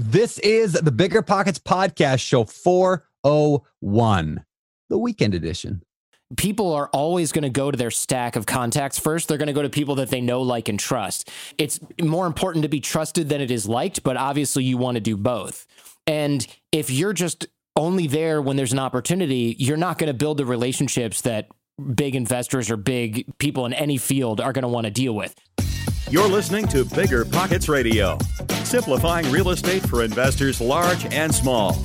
This is the Bigger Pockets Podcast Show 401, the weekend edition. People are always going to go to their stack of contacts first. They're going to go to people that they know, like, and trust. It's more important to be trusted than it is liked, but obviously you want to do both. And if you're just only there when there's an opportunity, you're not going to build the relationships that big investors or big people in any field are going to want to deal with. You're listening to Bigger Pockets Radio, simplifying real estate for investors large and small.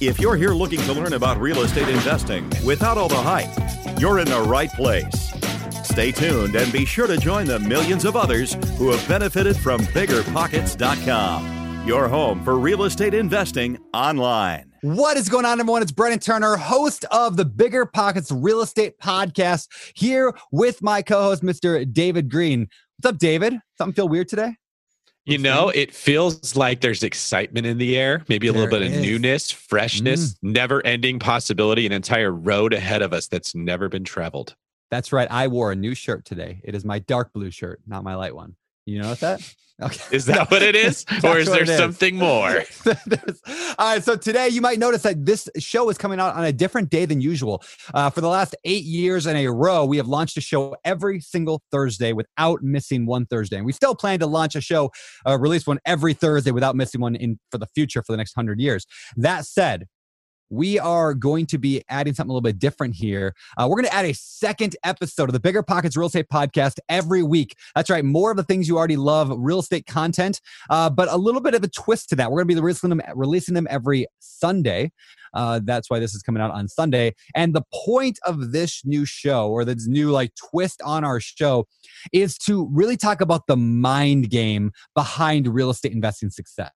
If you're here looking to learn about real estate investing without all the hype, you're in the right place. Stay tuned and be sure to join the millions of others who have benefited from biggerpockets.com, your home for real estate investing online. What is going on, everyone? It's Brandon Turner, host of the Bigger Pockets Real Estate Podcast, here with my co host, Mr. David Greene. What's up, David? Something feel weird today? You know, it feels like there's excitement in the air, maybe a There little bit of newness, freshness, mm. never ending possibility, an entire road ahead of us that's never been traveled. That's right. I wore a new shirt today. It is my dark blue shirt, not my light one. You notice that? Okay. Is that what it is? Or is there it is. something more? All right. So today you might notice that this show is coming out on a different day than usual. Uh, for the last eight years in a row, we have launched a show every single Thursday without missing one Thursday. And we still plan to launch a show, uh, release one every Thursday without missing one in for the future for the next hundred years. That said, we are going to be adding something a little bit different here. Uh, we're going to add a second episode of the Bigger Pockets Real Estate Podcast every week. That's right, more of the things you already love, real estate content, uh, but a little bit of a twist to that. We're going to be releasing them, releasing them every Sunday. Uh, that's why this is coming out on Sunday. And the point of this new show, or this new like twist on our show, is to really talk about the mind game behind real estate investing success.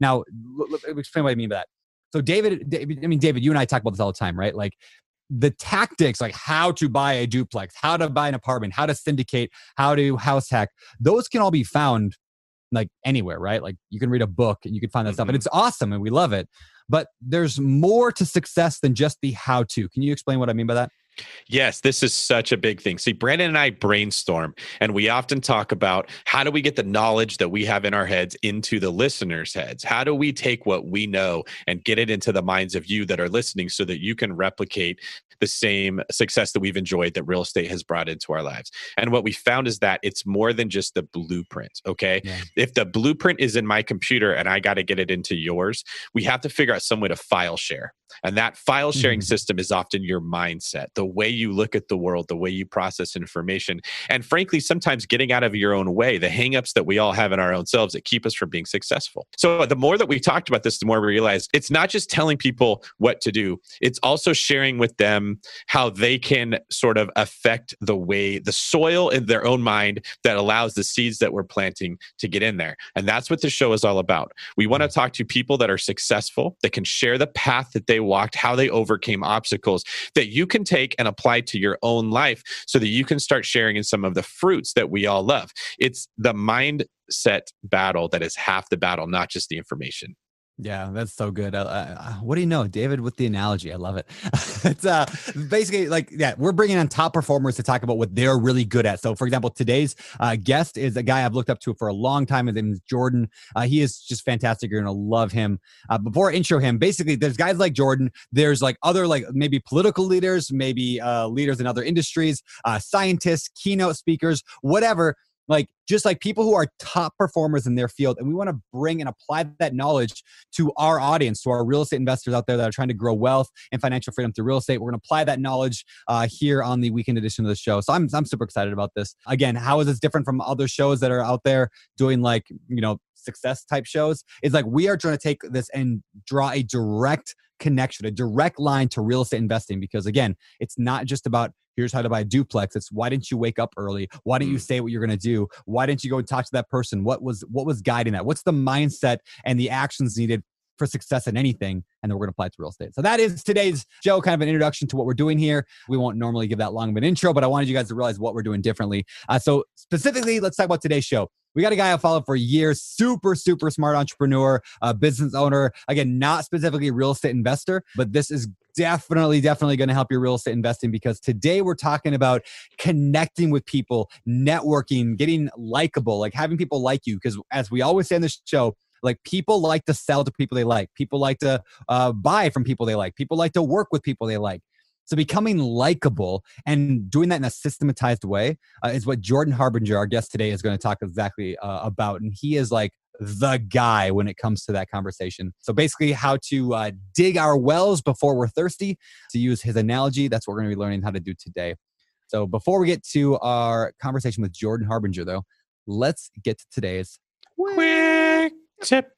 Now, l- l- explain what I mean by that. So, David, David, I mean, David, you and I talk about this all the time, right? Like the tactics, like how to buy a duplex, how to buy an apartment, how to syndicate, how to house hack, those can all be found like anywhere, right? Like you can read a book and you can find that stuff, and Mhm. it's awesome and we love it. But there's more to success than just the how to. Can you explain what I mean by that? Yes, this is such a big thing. See, Brandon and I brainstorm, and we often talk about how do we get the knowledge that we have in our heads into the listeners' heads? How do we take what we know and get it into the minds of you that are listening so that you can replicate the same success that we've enjoyed that real estate has brought into our lives? And what we found is that it's more than just the blueprint, okay? Yeah. If the blueprint is in my computer and I got to get it into yours, we have to figure out some way to file share. And that file sharing Mhm. system is often your mindset, the way you look at the world, the way you process information. And frankly, sometimes getting out of your own way, the hangups that we all have in our own selves that keep us from being successful. So the more that we talked about this, the more we realized it's not just telling people what to do, it's also sharing with them how they can sort of affect the way the soil in their own mind that allows the seeds that we're planting to get in there. And that's what the show is all about. We want to talk to people that are successful, that can share the path that they walked, how they overcame obstacles that you can take and apply to your own life so that you can start sharing in some of the fruits that we all love. It's the mindset battle that is half the battle, not just the information. Yeah, that's so good. Uh, uh, what do you know, David? With the analogy, I love it. it's uh, basically like yeah, we're bringing on top performers to talk about what they're really good at. So, for example, today's uh, guest is a guy I've looked up to for a long time. His name is Jordan. Uh, he is just fantastic. You're gonna love him. Uh, before I intro him, basically, there's guys like Jordan. There's like other like maybe political leaders, maybe leaders in other industries, scientists, keynote speakers, whatever like just like people who are top performers in their field and we want to bring and apply that knowledge to our audience to our real estate investors out there that are trying to grow wealth and financial freedom through real estate. We're going to apply that knowledge uh, here on the weekend edition of the show. So I'm, I'm super excited about this. Again how is this different from other shows that are out there doing like you know success type shows is like we are trying to take this and draw a direct connection a direct line to real estate investing because again it's not just about here's how to buy a duplex. It's why didn't you wake up early? Why didn't you say what you're going to do? Why didn't you go and talk to that person? What was what was guiding that? What's the mindset and the actions needed for success in anything? And then we're going to apply it to real estate. So that is today's show kind of an introduction to what we're doing here. We won't normally give that long of an intro but i wanted you guys to realize what we're doing differently. Uh, so specifically let's talk about today's show we got a guy I follow for years, super, super smart entrepreneur, uh, business owner. Again, not specifically real estate investor, but this is definitely, definitely going to help your real estate investing because today we're talking about connecting with people, networking, getting likable, like having people like you. Because as we always say in this show, Like people like to sell to people they like. People like to uh, buy from people they like. People like to work with people they like. So becoming likable and doing that in a systematized way uh, is what Jordan Harbinger, our guest today, is going to talk exactly uh, about. And he is like the guy when it comes to that conversation. So basically, how to uh, dig our wells before we're thirsty. To use his analogy, that's what we're going to be learning how to do today. So before we get to our conversation with Jordan Harbinger, though, let's get to today's quick tip.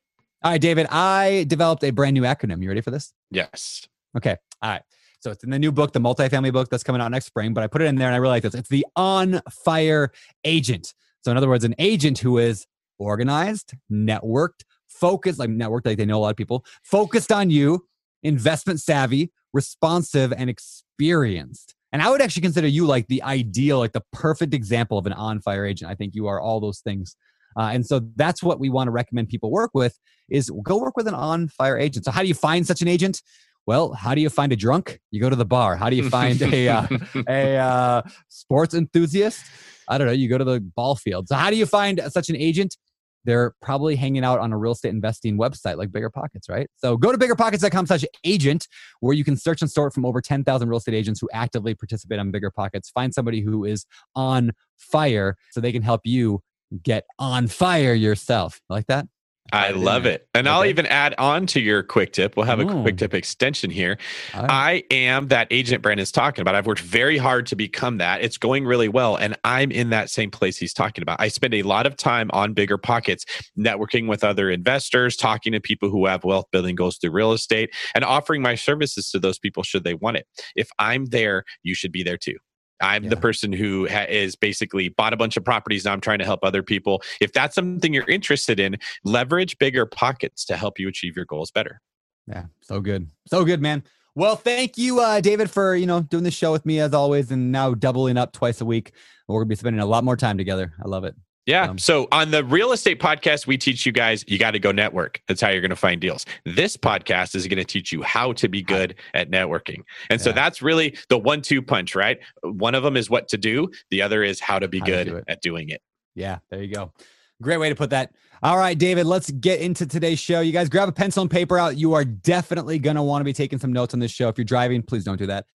All right, David, I developed a brand new acronym. You ready for this? Yes. Okay. All right. So it's in the new book, the multifamily book that's coming out next spring, but I put it in there and I really like this. It's the on fire agent. So, in other words, an agent who is organized, networked, focused, like networked, like they know a lot of people, focused on you, investment savvy, responsive, and experienced. And I would actually consider you like the ideal, like the perfect example of an on fire agent. I think you are all those things. Uh, and so that's what we want to recommend people work with is go work with an on fire agent. So how do you find such an agent? Well, how do you find a drunk? You go to the bar. How do you find a uh, a uh, sports enthusiast? I don't know. You go to the ball field. So how do you find such an agent? They're probably hanging out on a real estate investing website like Bigger Pockets, right? So go to biggerpockets.com slash agent where you can search and sort from over 10,000 real estate agents who actively participate on Bigger Pockets. Find somebody who is on fire so they can help you get on fire yourself. Like that? I love it. And okay. I'll even add on to your quick tip. We'll have a quick tip extension here. Right. I am that agent Brandon's talking about. I've worked very hard to become that. It's going really well. And I'm in that same place he's talking about. I spend a lot of time on bigger pockets, networking with other investors, talking to people who have wealth building goals through real estate, and offering my services to those people should they want it. If I'm there, you should be there too. I'm yeah. the person who ha- is basically bought a bunch of properties. Now I'm trying to help other people. If that's something you're interested in, leverage bigger pockets to help you achieve your goals better. Yeah, so good, so good, man. Well, thank you, uh, David, for you know doing this show with me as always, and now doubling up twice a week. We're gonna be spending a lot more time together. I love it. Yeah. Um, so on the real estate podcast, we teach you guys you got to go network. That's how you're going to find deals. This podcast is going to teach you how to be good at networking. And yeah. so that's really the one two punch, right? One of them is what to do, the other is how to be how good to do at doing it. Yeah. There you go. Great way to put that. All right, David, let's get into today's show. You guys grab a pencil and paper out. You are definitely going to want to be taking some notes on this show. If you're driving, please don't do that.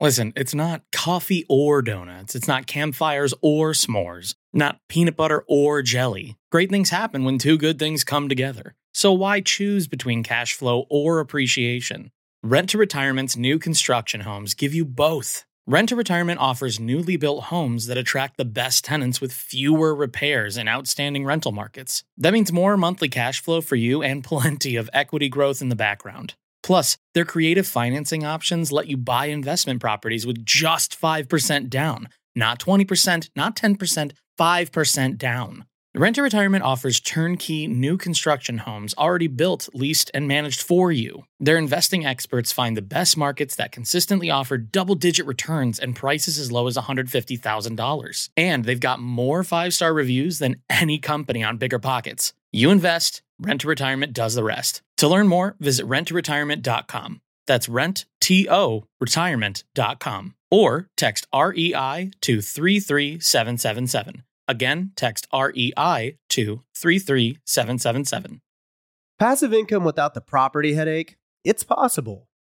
Listen, it's not coffee or donuts. It's not campfires or s'mores. Not peanut butter or jelly. Great things happen when two good things come together. So why choose between cash flow or appreciation? Rent to Retirement's new construction homes give you both. Rent to Retirement offers newly built homes that attract the best tenants with fewer repairs and outstanding rental markets. That means more monthly cash flow for you and plenty of equity growth in the background. Plus, their creative financing options let you buy investment properties with just 5% down. Not 20%, not 10%, 5% down. Rent to Retirement offers turnkey new construction homes already built, leased, and managed for you. Their investing experts find the best markets that consistently offer double digit returns and prices as low as $150,000. And they've got more five star reviews than any company on Bigger Pockets. You invest, Rent to Retirement does the rest. To learn more, visit renttoretirement.com. That's rent, T O, retirement.com. Or text REI to 33777. Again, text REI to 33777. Passive income without the property headache? It's possible.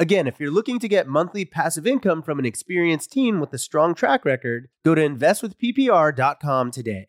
Again, if you're looking to get monthly passive income from an experienced team with a strong track record, go to investwithppr.com today.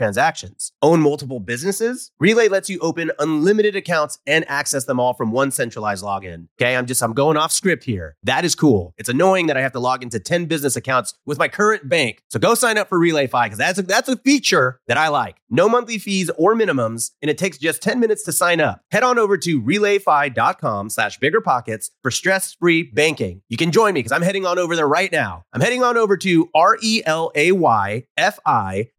transactions. Own multiple businesses? Relay lets you open unlimited accounts and access them all from one centralized login. Okay, I'm just, I'm going off script here. That is cool. It's annoying that I have to log into 10 business accounts with my current bank. So go sign up for RelayFi because that's a, that's a feature that I like. No monthly fees or minimums, and it takes just 10 minutes to sign up. Head on over to relayfi.com slash biggerpockets for stress-free banking. You can join me because I'm heading on over there right now. I'm heading on over to R-E-L-A-Y-F-I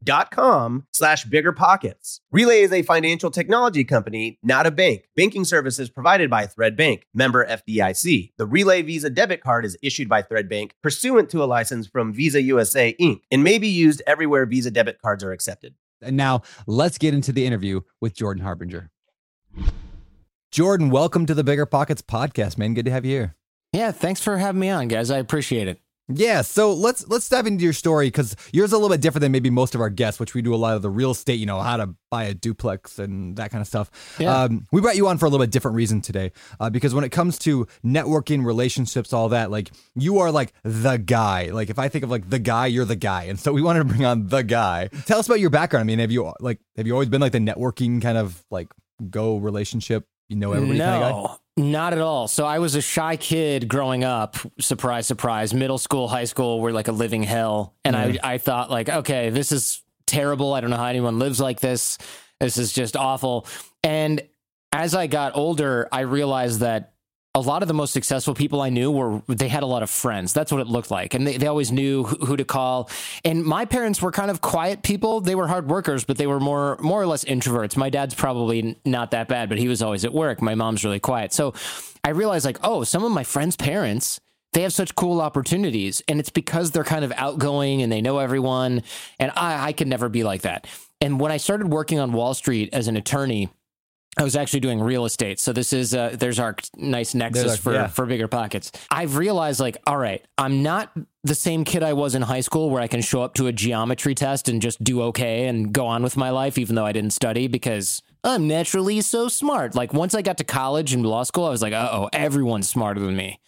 dot com slash biggerpockets. Relay is a financial technology company, not a bank. Banking services provided by Thread Bank, member FDIC. The Relay Visa debit card is issued by Thread Bank pursuant to a license from Visa USA Inc. and may be used everywhere Visa debit cards are accepted. And now let's get into the interview with Jordan Harbinger. Jordan, welcome to the Bigger Pockets podcast, man. Good to have you here. Yeah, thanks for having me on, guys. I appreciate it. Yeah, so let's let's dive into your story because yours is a little bit different than maybe most of our guests, which we do a lot of the real estate, you know, how to buy a duplex and that kind of stuff. Yeah. Um, we brought you on for a little bit different reason today, uh, because when it comes to networking, relationships, all that, like you are like the guy. Like if I think of like the guy, you're the guy, and so we wanted to bring on the guy. Tell us about your background. I mean, have you like have you always been like the networking kind of like go relationship? You know everybody no, kind of guy. Not at all. So I was a shy kid growing up. Surprise, surprise. Middle school, high school were like a living hell, and I I thought like, okay, this is terrible. I don't know how anyone lives like this. This is just awful. And as I got older, I realized that a lot of the most successful people I knew were they had a lot of friends. That's what it looked like, and they, they always knew who, to call. And my parents were kind of quiet people. They were hard workers, but they were more more or less introverts. My dad's probably not that bad, but he was always at work. My mom's really quiet. So I realized like, oh, some of my friends' parents they have such cool opportunities, and it's because they're kind of outgoing and they know everyone. And I I could never be like that. And when I started working on Wall Street as an attorney. I was actually doing real estate. So this is uh, there's our nice nexus our- for yeah. for bigger pockets. I've realized like, all right, I'm not the same kid I was in high school where I can show up to a geometry test and just do okay and go on with my life even though I didn't study because I'm naturally so smart. Like once I got to college and law school, I was like, uh-oh, everyone's smarter than me.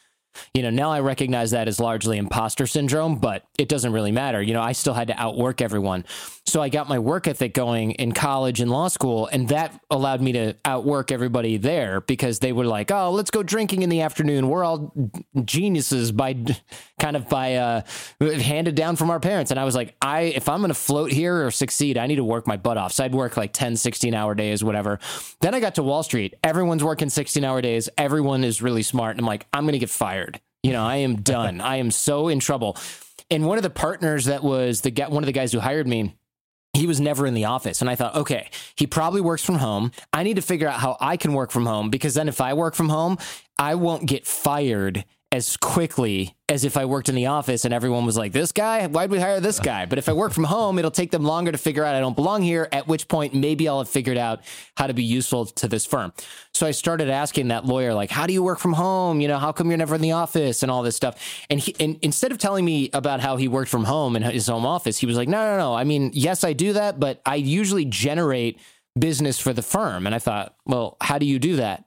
You know, now I recognize that as largely imposter syndrome, but it doesn't really matter. You know, I still had to outwork everyone. So I got my work ethic going in college and law school, and that allowed me to outwork everybody there because they were like, "Oh, let's go drinking in the afternoon. We're all geniuses by kind of by uh handed down from our parents." And I was like, "I if I'm going to float here or succeed, I need to work my butt off." So I'd work like 10, 16-hour days, whatever. Then I got to Wall Street. Everyone's working 16-hour days. Everyone is really smart, and I'm like, "I'm going to get fired." You know, I am done. I am so in trouble. And one of the partners that was the guy, one of the guys who hired me, he was never in the office. And I thought, okay, he probably works from home. I need to figure out how I can work from home because then if I work from home, I won't get fired as quickly as if I worked in the office and everyone was like, this guy, why'd we hire this guy? But if I work from home, it'll take them longer to figure out I don't belong here, at which point maybe I'll have figured out how to be useful to this firm. So I started asking that lawyer, like, how do you work from home? You know, how come you're never in the office and all this stuff? And he, and instead of telling me about how he worked from home in his home office, he was like, no, no, no. I mean, yes, I do that, but I usually generate business for the firm. And I thought, well, how do you do that?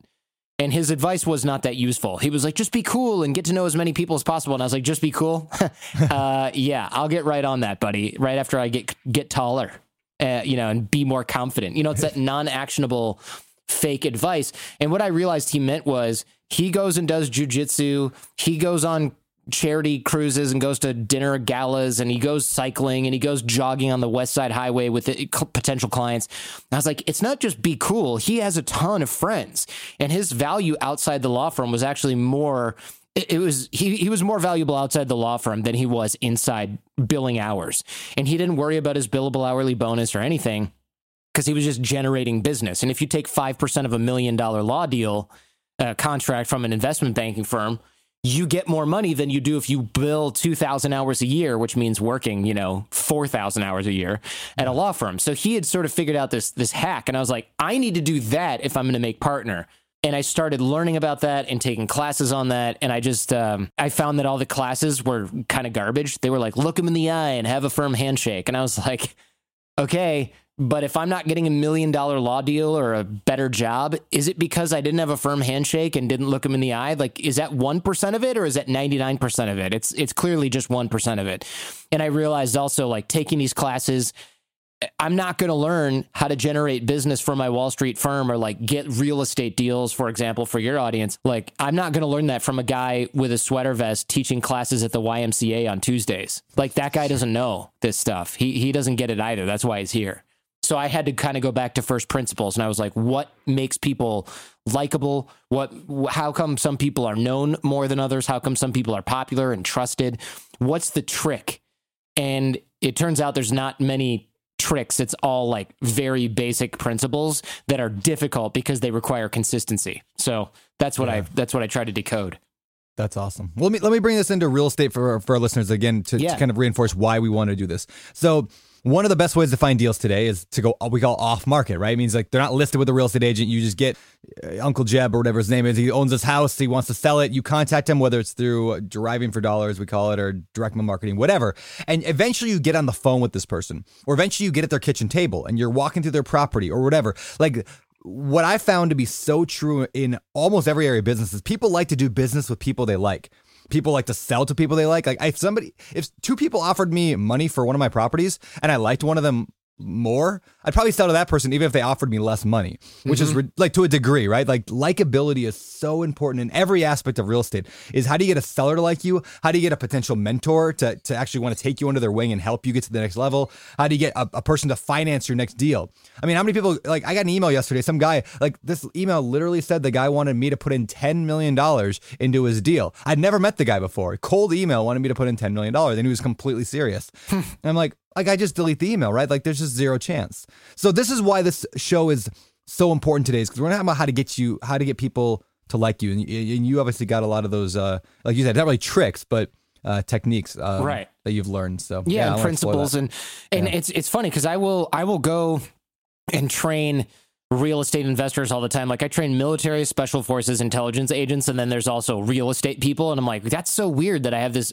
And his advice was not that useful. He was like, just be cool and get to know as many people as possible. And I was like, just be cool. uh, yeah, I'll get right on that, buddy. Right after I get get taller, uh, you know, and be more confident. You know, it's that non actionable fake advice. And what I realized he meant was he goes and does jujitsu. He goes on charity cruises and goes to dinner galas and he goes cycling and he goes jogging on the West Side Highway with potential clients. I was like, it's not just be cool. He has a ton of friends and his value outside the law firm was actually more. It it was he he was more valuable outside the law firm than he was inside billing hours, and he didn't worry about his billable hourly bonus or anything because he was just generating business. And if you take five percent of a million dollar law deal uh, contract from an investment banking firm, you get more money than you do if you bill 2000 hours a year which means working you know 4000 hours a year at a law firm so he had sort of figured out this this hack and i was like i need to do that if i'm going to make partner and I started learning about that and taking classes on that. And I just um, I found that all the classes were kind of garbage. They were like, look him in the eye and have a firm handshake, and I was like, okay. But if I'm not getting a million dollar law deal or a better job, is it because I didn't have a firm handshake and didn't look him in the eye? Like, is that 1% of it or is that 99% of it? It's, it's clearly just 1% of it. And I realized also like taking these classes, I'm not going to learn how to generate business for my Wall Street firm or like get real estate deals, for example, for your audience. Like, I'm not going to learn that from a guy with a sweater vest teaching classes at the YMCA on Tuesdays. Like, that guy doesn't know this stuff. He, he doesn't get it either. That's why he's here. So I had to kind of go back to first principles and I was like, what makes people likable? What, how come some people are known more than others? How come some people are popular and trusted? What's the trick? And it turns out there's not many tricks. It's all like very basic principles that are difficult because they require consistency. So that's what yeah. I that's what I try to decode. That's awesome. Well, let me let me bring this into real estate for for our listeners again to, yeah. to kind of reinforce why we want to do this. So one of the best ways to find deals today is to go we call off market, right? It means like they're not listed with a real estate agent. You just get uh, Uncle Jeb or whatever his name is. He owns this house. He wants to sell it. You contact him, whether it's through driving for dollars, we call it, or direct marketing, whatever. And eventually you get on the phone with this person, or eventually you get at their kitchen table and you're walking through their property or whatever. Like what I found to be so true in almost every area of business is people like to do business with people they like people like to sell to people they like. Like if somebody, if two people offered me money for one of my properties and I liked one of them more, I'd probably sell to that person even if they offered me less money, which mm-hmm. is like to a degree, right? Like likability is so important in every aspect of real estate. Is how do you get a seller to like you? How do you get a potential mentor to, to actually want to take you under their wing and help you get to the next level? How do you get a, a person to finance your next deal? I mean, how many people like I got an email yesterday, some guy like this email literally said the guy wanted me to put in 10 million dollars into his deal. I'd never met the guy before. Cold email wanted me to put in 10 million dollars and he was completely serious. and I'm like, like I just delete the email, right? Like there's just zero chance. So this is why this show is so important today, because we're talking about how to get you, how to get people to like you, and, and you obviously got a lot of those, uh, like you said, not really tricks, but uh, techniques, um, right, that you've learned. So yeah, yeah principles, and and yeah. it's it's funny because I will I will go and train real estate investors all the time. Like I train military, special forces, intelligence agents, and then there's also real estate people, and I'm like, that's so weird that I have this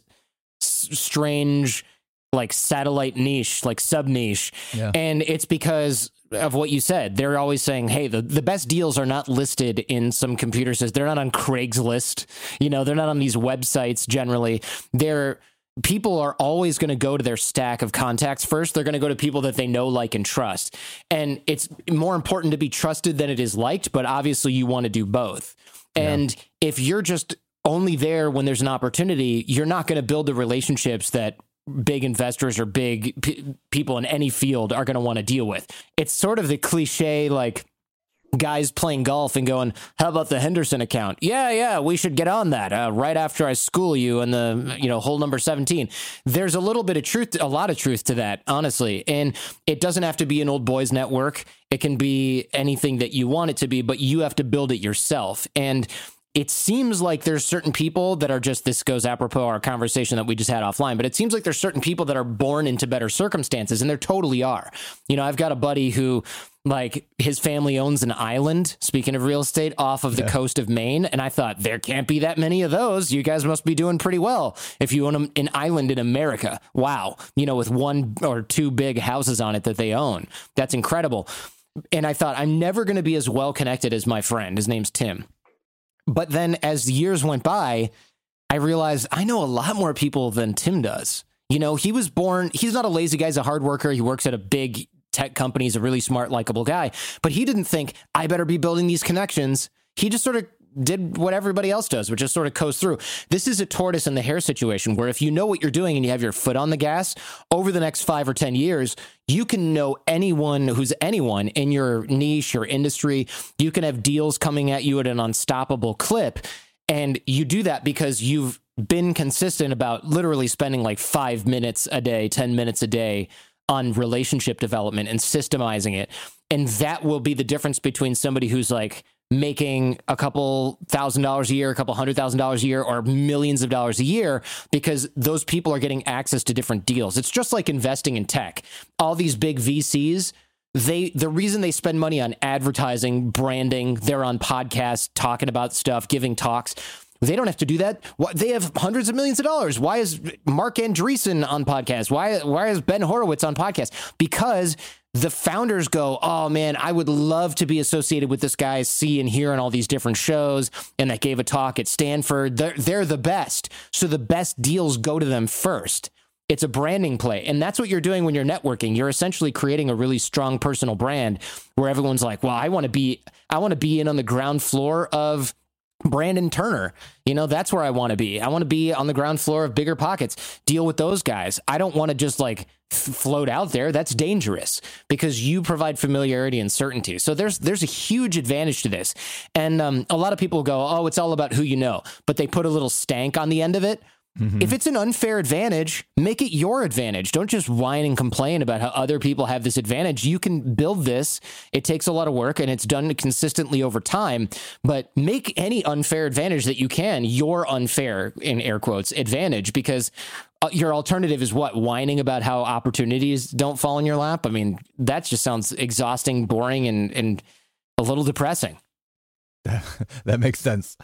s- strange like satellite niche, like sub niche. Yeah. And it's because of what you said. They're always saying, hey, the, the best deals are not listed in some computer says they're not on Craigslist. You know, they're not on these websites generally. They're people are always going to go to their stack of contacts first. They're going to go to people that they know, like, and trust. And it's more important to be trusted than it is liked, but obviously you want to do both. And yeah. if you're just only there when there's an opportunity, you're not going to build the relationships that big investors or big p- people in any field are going to want to deal with. It's sort of the cliche like guys playing golf and going, "How about the Henderson account?" Yeah, yeah, we should get on that uh, right after I school you in the you know hole number seventeen. There's a little bit of truth, a lot of truth to that, honestly, and it doesn't have to be an old boys network. It can be anything that you want it to be, but you have to build it yourself. And it seems like there's certain people that are just this goes apropos our conversation that we just had offline but it seems like there's certain people that are born into better circumstances and there totally are. You know i've got a buddy who like his family owns an island speaking of real estate off of the yeah. coast of maine and i thought there can't be that many of those. You guys must be doing pretty well if you own an island in america. Wow. You know with one or two big houses on it that they own. That's incredible. And i thought i'm never going to be as well connected as my friend. His name's tim but then as the years went by, I realized I know a lot more people than Tim does. You know, he was born, he's not a lazy guy, he's a hard worker. He works at a big tech company, he's a really smart, likable guy. But he didn't think, I better be building these connections. He just sort of did what everybody else does, which is sort of coast through. This is a tortoise and the hare situation where if you know what you're doing and you have your foot on the gas over the next five or 10 years, you can know anyone who's anyone in your niche or industry. You can have deals coming at you at an unstoppable clip. And you do that because you've been consistent about literally spending like five minutes a day, 10 minutes a day on relationship development and systemizing it. And that will be the difference between somebody who's like, making a couple thousand dollars a year, a couple hundred thousand dollars a year, or millions of dollars a year because those people are getting access to different deals. It's just like investing in tech. All these big VCs, they the reason they spend money on advertising, branding, they're on podcasts talking about stuff, giving talks. They don't have to do that. They have hundreds of millions of dollars. Why is Marc Andreessen on podcast? Why why is Ben Horowitz on podcast? Because the founders go, oh man, I would love to be associated with this guy, see and hear on all these different shows, and that gave a talk at Stanford. They're, they're the best. So the best deals go to them first. It's a branding play. And that's what you're doing when you're networking. You're essentially creating a really strong personal brand where everyone's like, well, I want to be, I want to be in on the ground floor of Brandon Turner. You know, that's where I want to be. I want to be on the ground floor of bigger pockets, deal with those guys. I don't want to just like float out there. That's dangerous because you provide familiarity and certainty. So there's there's a huge advantage to this. And um, a lot of people go, "Oh, it's all about who you know," but they put a little stank on the end of it. Mm-hmm. If it's an unfair advantage, make it your advantage. Don't just whine and complain about how other people have this advantage. You can build this. It takes a lot of work and it's done consistently over time, but make any unfair advantage that you can your unfair, in air quotes, advantage because uh, your alternative is what? Whining about how opportunities don't fall in your lap? I mean, that just sounds exhausting, boring, and, and a little depressing. That makes sense.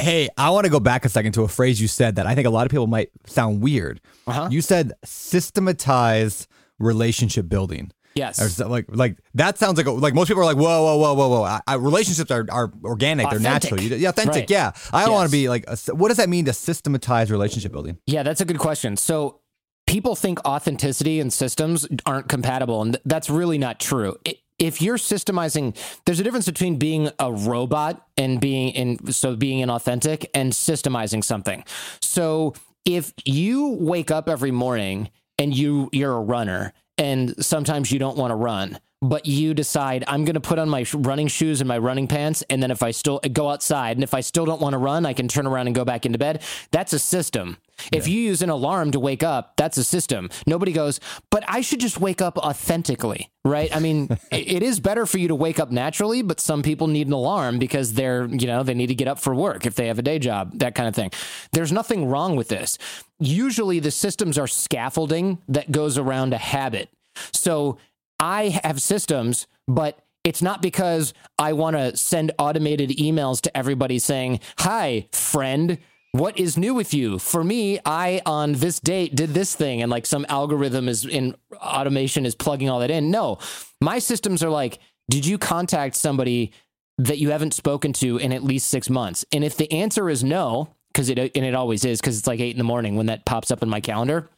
Hey, I want to go back a second to a phrase you said that I think a lot of people might sound weird. Uh-huh. You said systematize relationship building. Yes. Or like like that sounds like a, like most people are like whoa whoa whoa whoa whoa. I, I, relationships are, are organic. Authentic. They're natural. You, yeah, authentic. Right. Yeah. I don't yes. want to be like. A, what does that mean to systematize relationship building? Yeah, that's a good question. So people think authenticity and systems aren't compatible, and that's really not true. It, if you're systemizing, there's a difference between being a robot and being in, so being inauthentic and systemizing something. So if you wake up every morning and you you're a runner and sometimes you don't want to run, but you decide I'm going to put on my running shoes and my running pants and then if I still go outside and if I still don't want to run, I can turn around and go back into bed. That's a system. Yeah. If you use an alarm to wake up, that's a system. Nobody goes, but I should just wake up authentically, right? I mean, it is better for you to wake up naturally, but some people need an alarm because they're, you know, they need to get up for work if they have a day job, that kind of thing. There's nothing wrong with this. Usually the systems are scaffolding that goes around a habit. So I have systems, but it's not because I want to send automated emails to everybody saying, Hi, friend. What is new with you? For me, I on this date did this thing, and like some algorithm is in automation is plugging all that in. No, my systems are like, did you contact somebody that you haven't spoken to in at least six months? And if the answer is no, because it and it always is, because it's like eight in the morning when that pops up in my calendar,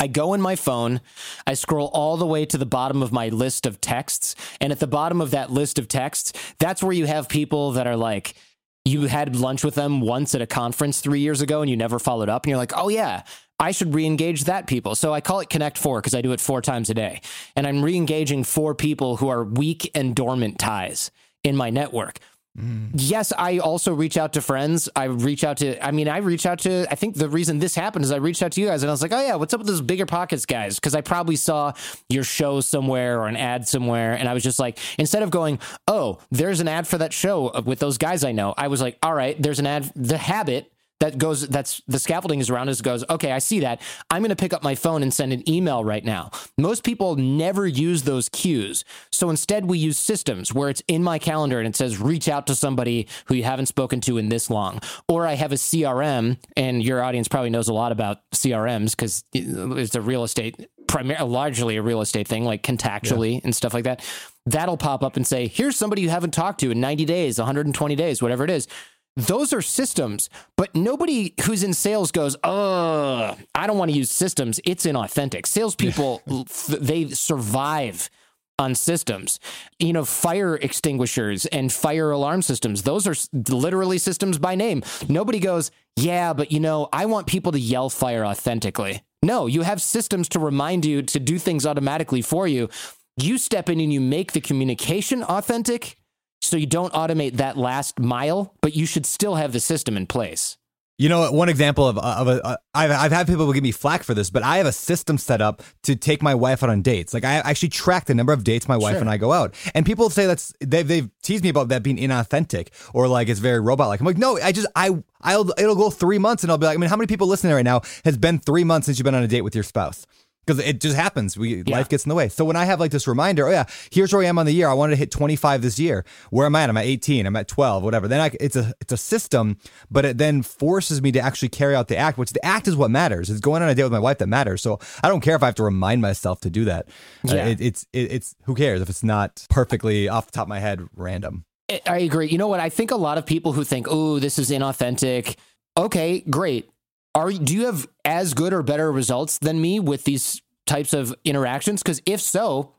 I go in my phone, I scroll all the way to the bottom of my list of texts. And at the bottom of that list of texts, that's where you have people that are like, you had lunch with them once at a conference three years ago and you never followed up. And you're like, oh, yeah, I should re engage that people. So I call it Connect Four because I do it four times a day. And I'm re engaging four people who are weak and dormant ties in my network. Mm. Yes, I also reach out to friends. I reach out to, I mean, I reach out to, I think the reason this happened is I reached out to you guys and I was like, oh, yeah, what's up with those bigger pockets guys? Because I probably saw your show somewhere or an ad somewhere. And I was just like, instead of going, oh, there's an ad for that show with those guys I know, I was like, all right, there's an ad, The Habit that goes that's the scaffolding is around us It goes okay i see that. I'm going to pick up my phone and send an email right now. Most people never use those cues. So instead we use systems where it's in my calendar and it says reach out to somebody who you haven't spoken to in this long. Or i have a crm and your audience probably knows a lot about crms because it's a real estate primarily largely a real estate thing like contactually yeah. and stuff like that. That'll pop up and say here's somebody you haven't talked to in 90 days 120 days whatever it is those are systems, but nobody who's in sales goes, "Oh, I don't want to use systems. It's inauthentic." Salespeople, they survive on systems. You know, fire extinguishers and fire alarm systems. Those are literally systems by name. Nobody goes, "Yeah, but you know, I want people to yell fire authentically." No, you have systems to remind you to do things automatically for you. You step in and you make the communication authentic so you don't automate that last mile, but you should still have the system in place. You know, one example of, of a, uh, I've, I've had people give me flack for this, but I have a system set up to take my wife out on dates. Like I actually track the number of dates my wife Sure. and I go out. And people say that's, they've, they've teased me about that being inauthentic or like it's very robot like. I'm like, no, I just, I, I'll, it'll go three months and I'll be like, I mean, how many people listening right now has been three months since you've been on a date with your spouse? Because it just happens. We Yeah. life gets in the way. So when I have like this reminder, oh yeah, here's where I am on the year. I wanted to hit 25 this year. Where am I at? I'm at 18. I'm at 12. Whatever. Then I, it's a it's a system, but it then forces me to actually carry out the act. Which the act is what matters. It's going on a date with my wife that matters. So I don't care if I have to remind myself to do that. Uh, Yeah. it, it's it, it's who cares if it's not perfectly off the top of my head random. I- I agree. You know what? I think a lot of people who think, "Oh, this is inauthentic." Okay, great. Are do you have as good or better results than me with these types of interactions? Because if so,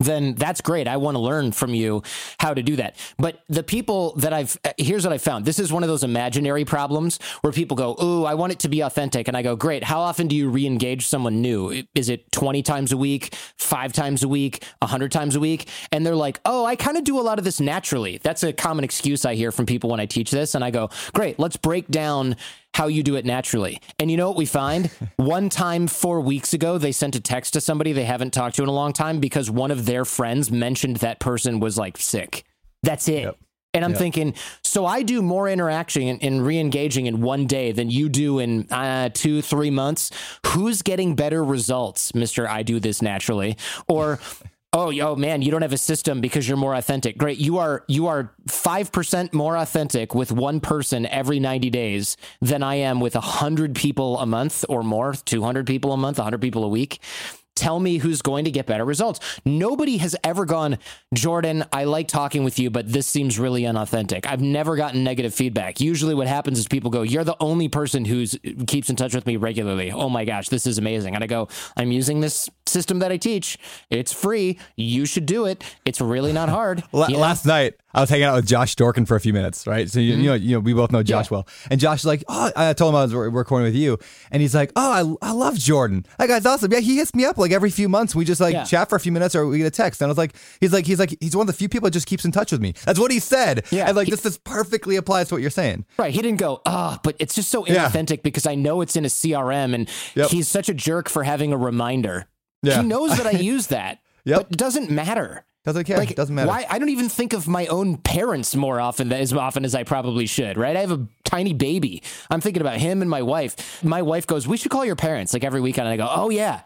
then that's great. I want to learn from you how to do that. But the people that I've uh, here's what I found. This is one of those imaginary problems where people go, "Ooh, I want it to be authentic," and I go, "Great. How often do you re-engage someone new? Is it 20 times a week, five times a week, 100 times a week?" And they're like, "Oh, I kind of do a lot of this naturally." That's a common excuse I hear from people when I teach this, and I go, "Great. Let's break down." How you do it naturally. And you know what we find? one time four weeks ago, they sent a text to somebody they haven't talked to in a long time because one of their friends mentioned that person was like sick. That's it. Yep. And I'm Yep. thinking, so I do more interaction and, and re-engaging in one day than you do in uh, two, three months. Who's getting better results, Mister? I do this naturally, or oh, yo, man, you don't have a system because you're more authentic. Great, you are you are five percent more authentic with one person every 90 days than I am with hundred people a month or more, 200 people a month, 100 people a week tell me who's going to get better results. Nobody has ever gone, Jordan, I like talking with you, but this seems really unauthentic. I've never gotten negative feedback. Usually what happens is people go, You're the only person who's keeps in touch with me regularly. Oh my gosh, this is amazing. And I go, I'm using this system that I teach. It's free. You should do it. It's really not hard. You? Last night, I was hanging out with Josh Dorkin for a few minutes, right? So you, Mm-hmm. you know, you know, we both know Josh well, and Josh is like, "Oh, I told him I was re- recording with you," and he's like, "Oh, I, I love Jordan. That guy's awesome. Yeah, he hits me up like every few months. We just like Yeah. chat for a few minutes, or we get a text." And I was like, "He's like, he's like, he's one of the few people that just keeps in touch with me." That's what he said. Yeah, and like he- this, this perfectly applies to what you're saying. Right. He didn't go, ah, but it's just so Yeah. inauthentic because I know it's in a CRM and Yep. he's such a jerk for having a reminder. Yeah. He knows that I use that, Yep. but it doesn't matter. Doesn't care. Like, Doesn't matter. Why? I don't even think of my own parents more often than as often as I probably should. Right? I have a tiny baby. I'm thinking about him and my wife. My wife goes, "We should call your parents." Like every weekend, and I go, "Oh yeah."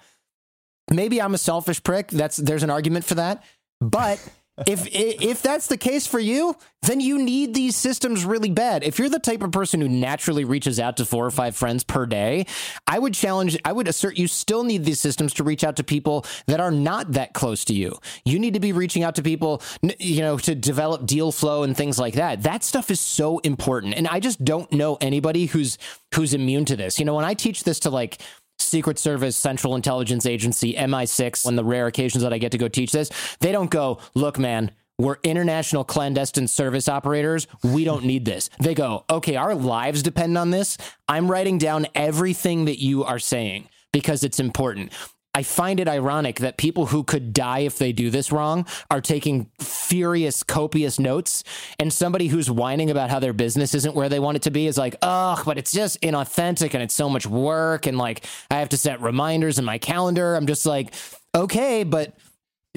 Maybe I'm a selfish prick. That's there's an argument for that, but. If if that's the case for you, then you need these systems really bad. If you're the type of person who naturally reaches out to four or five friends per day, I would challenge, I would assert you still need these systems to reach out to people that are not that close to you. You need to be reaching out to people, you know, to develop deal flow and things like that. That stuff is so important. And I just don't know anybody who's who's immune to this. You know, when I teach this to like Secret Service, Central Intelligence Agency, MI6, on the rare occasions that I get to go teach this, they don't go, look, man, we're international clandestine service operators. We don't need this. They go, okay, our lives depend on this. I'm writing down everything that you are saying because it's important. I find it ironic that people who could die if they do this wrong are taking furious, copious notes, and somebody who's whining about how their business isn't where they want it to be is like, ugh, but it's just inauthentic and it's so much work, and like I have to set reminders in my calendar. I'm just like, okay, but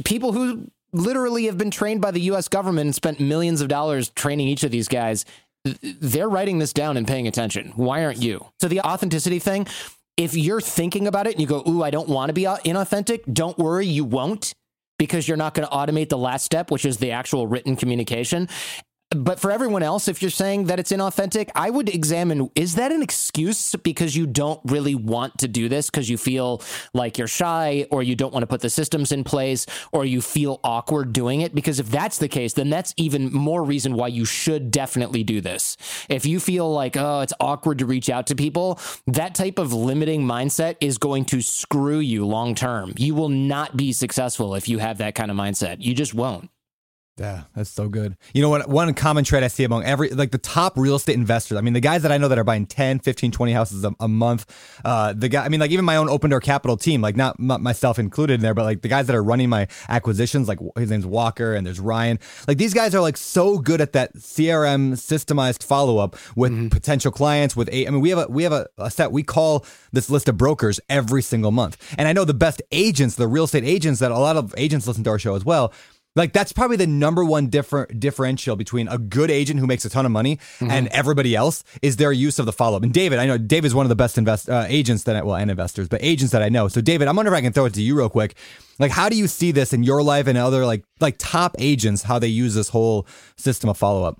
people who literally have been trained by the US government and spent millions of dollars training each of these guys, they're writing this down and paying attention. Why aren't you? So the authenticity thing, if you're thinking about it and you go, "Ooh, I don't want to be uh, inauthentic," don't worry, you won't because you're not going to automate the last step, which is the actual written communication. But for everyone else, if you're saying that it's inauthentic, I would examine is that an excuse because you don't really want to do this because you feel like you're shy or you don't want to put the systems in place or you feel awkward doing it? Because if that's the case, then that's even more reason why you should definitely do this. If you feel like, oh, it's awkward to reach out to people, that type of limiting mindset is going to screw you long term. You will not be successful if you have that kind of mindset. You just won't. Yeah, that's so good. You know what? One common trait I see among every, like the top real estate investors, I mean, the guys that I know that are buying 10, 15, 20 houses a, a month, uh, the guy, I mean, like even my own open door capital team, like not, not myself included in there, but like the guys that are running my acquisitions, like his name's Walker and there's Ryan. Like these guys are like so good at that CRM systemized follow up with mm-hmm. potential clients, with a, I mean, we have a, we have a, a set, we call this list of brokers every single month. And I know the best agents, the real estate agents that a lot of agents listen to our show as well like that's probably the number one different differential between a good agent who makes a ton of money mm-hmm. and everybody else is their use of the follow up. And David, I know David is one of the best invest uh, agents that I, well and investors, but agents that I know. So David, I'm wondering if I can throw it to you real quick. Like, how do you see this in your life and other like like top agents how they use this whole system of follow up?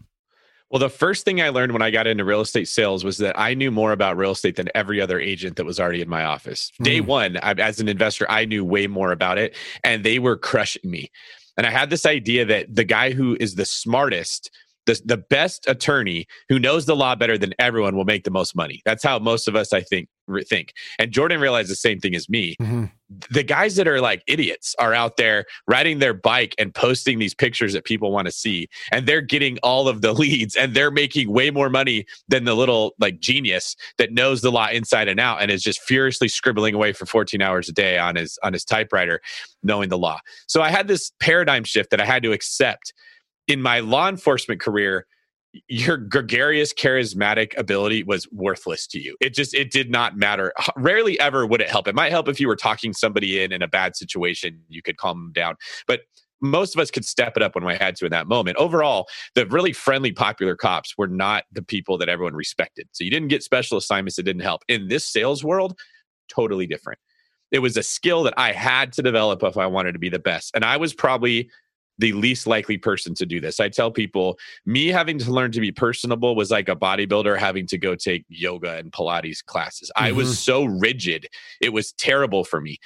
Well, the first thing I learned when I got into real estate sales was that I knew more about real estate than every other agent that was already in my office. Day mm. one, I, as an investor, I knew way more about it, and they were crushing me. And I had this idea that the guy who is the smartest, the, the best attorney who knows the law better than everyone will make the most money. That's how most of us, I think, think. And Jordan realized the same thing as me. Mm-hmm. The guys that are like idiots are out there riding their bike and posting these pictures that people want to see. And they're getting all of the leads and they're making way more money than the little like genius that knows the law inside and out and is just furiously scribbling away for 14 hours a day on his on his typewriter knowing the law. So I had this paradigm shift that I had to accept in my law enforcement career your gregarious charismatic ability was worthless to you. It just it did not matter. Rarely ever would it help. It might help if you were talking somebody in in a bad situation you could calm them down. But most of us could step it up when we had to in that moment. Overall the really friendly popular cops were not the people that everyone respected. So you didn't get special assignments that didn't help. In this sales world totally different. It was a skill that i had to develop if i wanted to be the best. And i was probably the least likely person to do this. I tell people, me having to learn to be personable was like a bodybuilder having to go take yoga and Pilates classes. Mm-hmm. I was mm-hmm. so rigid, it was terrible for me.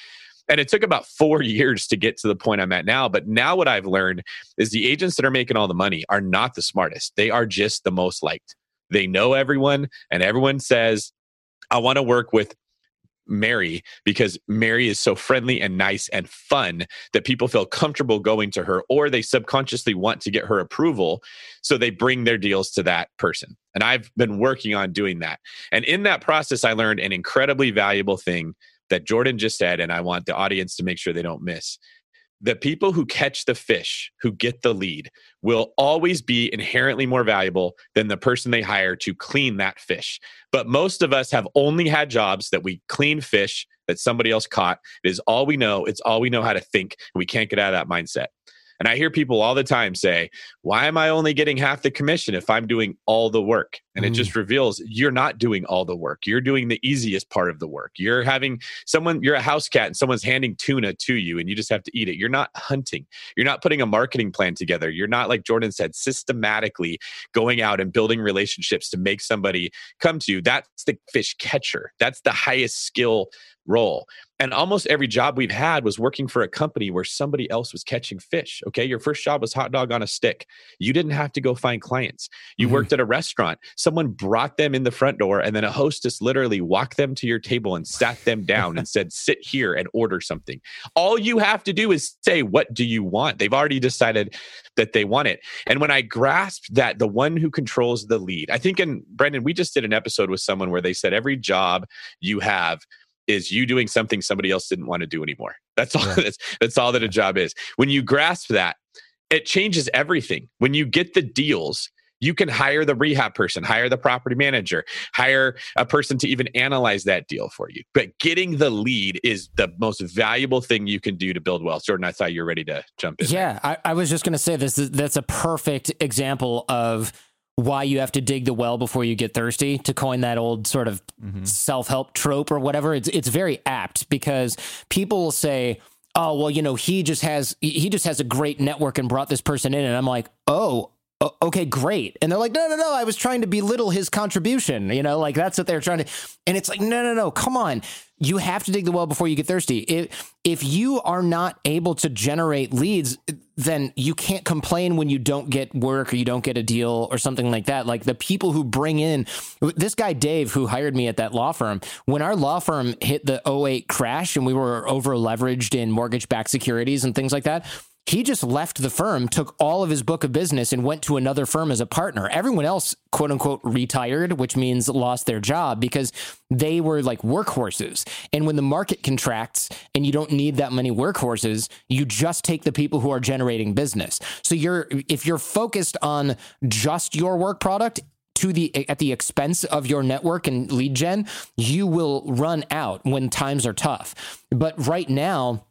And it took about four years to get to the point I'm at now. But now, what I've learned is the agents that are making all the money are not the smartest, they are just the most liked. They know everyone, and everyone says, I want to work with Mary because Mary is so friendly and nice and fun that people feel comfortable going to her or they subconsciously want to get her approval. So they bring their deals to that person. And I've been working on doing that. And in that process, I learned an incredibly valuable thing that Jordan just said, and I want the audience to make sure they don't miss the people who catch the fish, who get the lead, will always be inherently more valuable than the person they hire to clean that fish. But most of us have only had jobs that we clean fish that somebody else caught. It is all we know. It's all we know how to think. We can't get out of that mindset. And I hear people all the time say, Why am I only getting half the commission if I'm doing all the work? And mm. it just mm. reveals you're not doing all the work. You're doing the easiest part of the work. You're having someone, you're a house cat and someone's handing tuna to you and you just have to eat it. You're not hunting. You're not putting a marketing plan together. You're not, like Jordan said, systematically going out and building relationships to make somebody come to you. That's the fish catcher. That's the highest skill role. And almost every job we've had was working for a company where somebody else was catching fish. Okay. Your first job was hot dog on a stick. You didn't have to go find clients. You mm-hmm. worked at a restaurant. Someone brought them in the front door, and then a hostess literally walked them to your table and sat them down and said, Sit here and order something. All you have to do is say, What do you want? They've already decided that they want it. And when I grasped that the one who controls the lead, I think, in Brandon, we just did an episode with someone where they said, Every job you have, is you doing something somebody else didn't want to do anymore. That's all. Yeah. That's that's all that a job is. When you grasp that, it changes everything. When you get the deals, you can hire the rehab person, hire the property manager, hire a person to even analyze that deal for you. But getting the lead is the most valuable thing you can do to build wealth. Jordan, I thought you were ready to jump in. Yeah, I, I, was just going to say this. Is, that's a perfect example of why you have to dig the well before you get thirsty to coin that old sort of mm-hmm. self-help trope or whatever it's it's very apt because people will say oh well you know he just has he just has a great network and brought this person in and I'm like oh okay, great. And they're like, no, no, no, I was trying to belittle his contribution. You know, like that's what they're trying to. And it's like, no, no, no, come on. You have to dig the well before you get thirsty. If, if you are not able to generate leads, then you can't complain when you don't get work or you don't get a deal or something like that. Like the people who bring in this guy, Dave, who hired me at that law firm, when our law firm hit the 08 crash and we were over leveraged in mortgage backed securities and things like that, he just left the firm, took all of his book of business, and went to another firm as a partner. Everyone else, quote unquote, retired, which means lost their job because they were like workhorses. And when the market contracts and you don't need that many workhorses, you just take the people who are generating business. So you're if you're focused on just your work product, to the at the expense of your network and lead gen, you will run out when times are tough. But right now,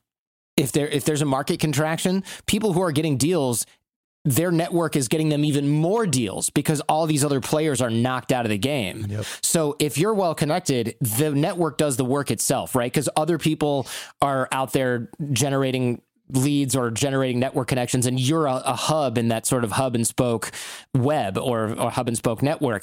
if there if there's a market contraction, people who are getting deals their network is getting them even more deals because all these other players are knocked out of the game. Yep. So if you're well connected, the network does the work itself, right? Because other people are out there generating leads or generating network connections and you're a, a, hub in that sort of hub and spoke web or, or hub and spoke network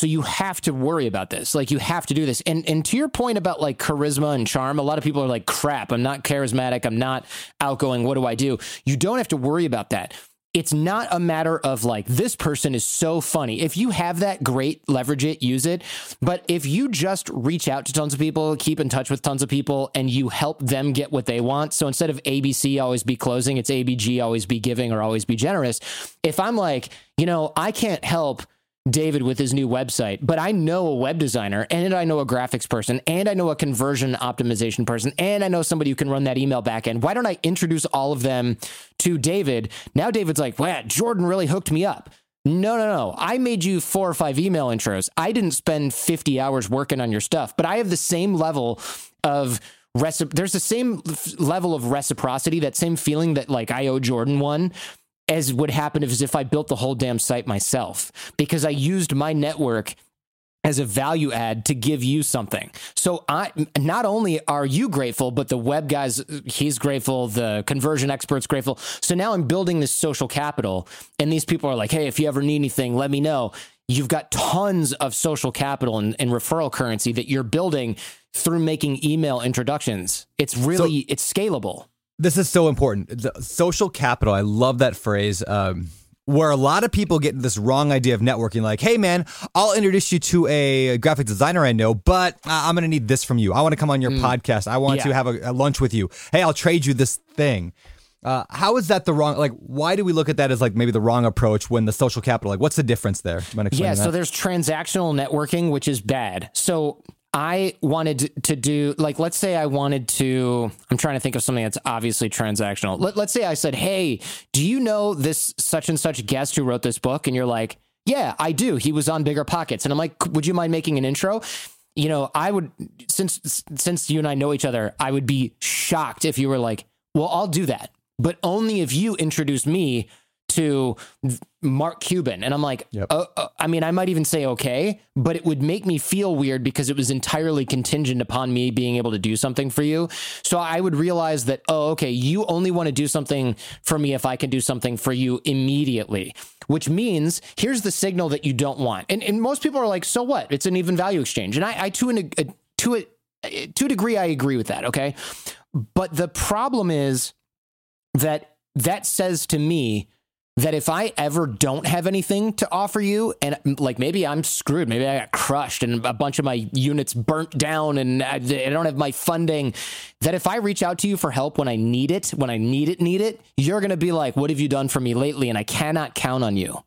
so you have to worry about this. Like you have to do this. And and to your point about like charisma and charm, a lot of people are like, crap, I'm not charismatic, I'm not outgoing. What do I do? You don't have to worry about that. It's not a matter of like this person is so funny. If you have that, great, leverage it, use it. But if you just reach out to tons of people, keep in touch with tons of people, and you help them get what they want. So instead of ABC always be closing, it's ABG always be giving or always be generous. If I'm like, you know, I can't help David with his new website, but I know a web designer and I know a graphics person and I know a conversion optimization person and I know somebody who can run that email backend. Why don't I introduce all of them to David? Now David's like, wow, Jordan really hooked me up. No, no, no. I made you four or five email intros. I didn't spend 50 hours working on your stuff, but I have the same level of Recip- there's the same level of reciprocity, that same feeling that like I owe Jordan one as would happen if, as if I built the whole damn site myself because I used my network as a value add to give you something. So I not only are you grateful, but the web guys he's grateful, the conversion experts grateful. So now I'm building this social capital and these people are like, "Hey, if you ever need anything, let me know." You've got tons of social capital and, and referral currency that you're building through making email introductions. It's really so, it's scalable this is so important. The social capital. I love that phrase. Um, where a lot of people get this wrong idea of networking, like, hey man, I'll introduce you to a graphic designer I know, but I'm going to need this from you. I want to come on your mm. podcast. I want yeah. to have a, a, lunch with you. Hey, I'll trade you this thing. Uh, how is that the wrong? Like, why do we look at that as like maybe the wrong approach when the social capital? Like, what's the difference there? Yeah, so that? there's transactional networking, which is bad. So I wanted to do like let's say I wanted to I'm trying to think of something that's obviously transactional. Let, let's say I said, "Hey, do you know this such and such guest who wrote this book?" and you're like, "Yeah, I do. He was on Bigger Pockets." And I'm like, "Would you mind making an intro?" You know, I would since since you and I know each other, I would be shocked if you were like, "Well, I'll do that." But only if you introduce me to Mark Cuban. And I'm like, yep. uh, uh, I mean, I might even say okay, but it would make me feel weird because it was entirely contingent upon me being able to do something for you. So I would realize that, oh, okay, you only want to do something for me if I can do something for you immediately, which means here's the signal that you don't want. And, and most people are like, so what? It's an even value exchange. And I, I to, an, a, to, a, to a degree, I agree with that. Okay. But the problem is that that says to me, that if I ever don't have anything to offer you, and like maybe I'm screwed, maybe I got crushed and a bunch of my units burnt down and I, don't have my funding, that if I reach out to you for help when I need it, when I need it, need it, you're going to be like, what have you done for me lately? And I cannot count on you.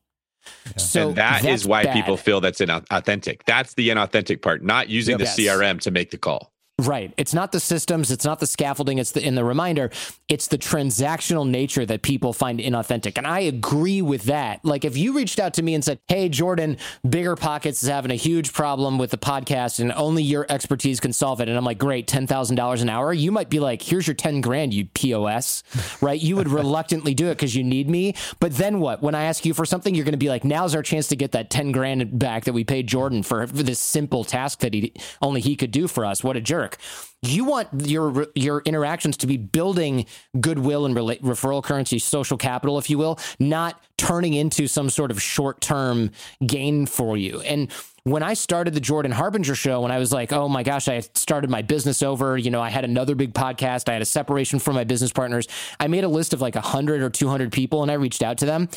Yeah. So and that is why bad. people feel that's inauthentic. That's the inauthentic part, not using yep. the yes. CRM to make the call. Right. It's not the systems, it's not the scaffolding, it's the in the reminder, it's the transactional nature that people find inauthentic. And I agree with that. Like if you reached out to me and said, "Hey Jordan, Bigger Pockets is having a huge problem with the podcast and only your expertise can solve it." And I'm like, "Great, $10,000 an hour." You might be like, "Here's your 10 grand, you POS." right? You would reluctantly do it cuz you need me. But then what? When I ask you for something, you're going to be like, "Now's our chance to get that 10 grand back that we paid Jordan for, for this simple task that he only he could do for us." What a jerk jerk. You want your your interactions to be building goodwill and rela- referral currency, social capital, if you will, not turning into some sort of short term gain for you. And when I started the Jordan Harbinger show, when I was like, oh my gosh, I started my business over, you know, I had another big podcast, I had a separation from my business partners. I made a list of like 100 or 200 people and I reached out to them,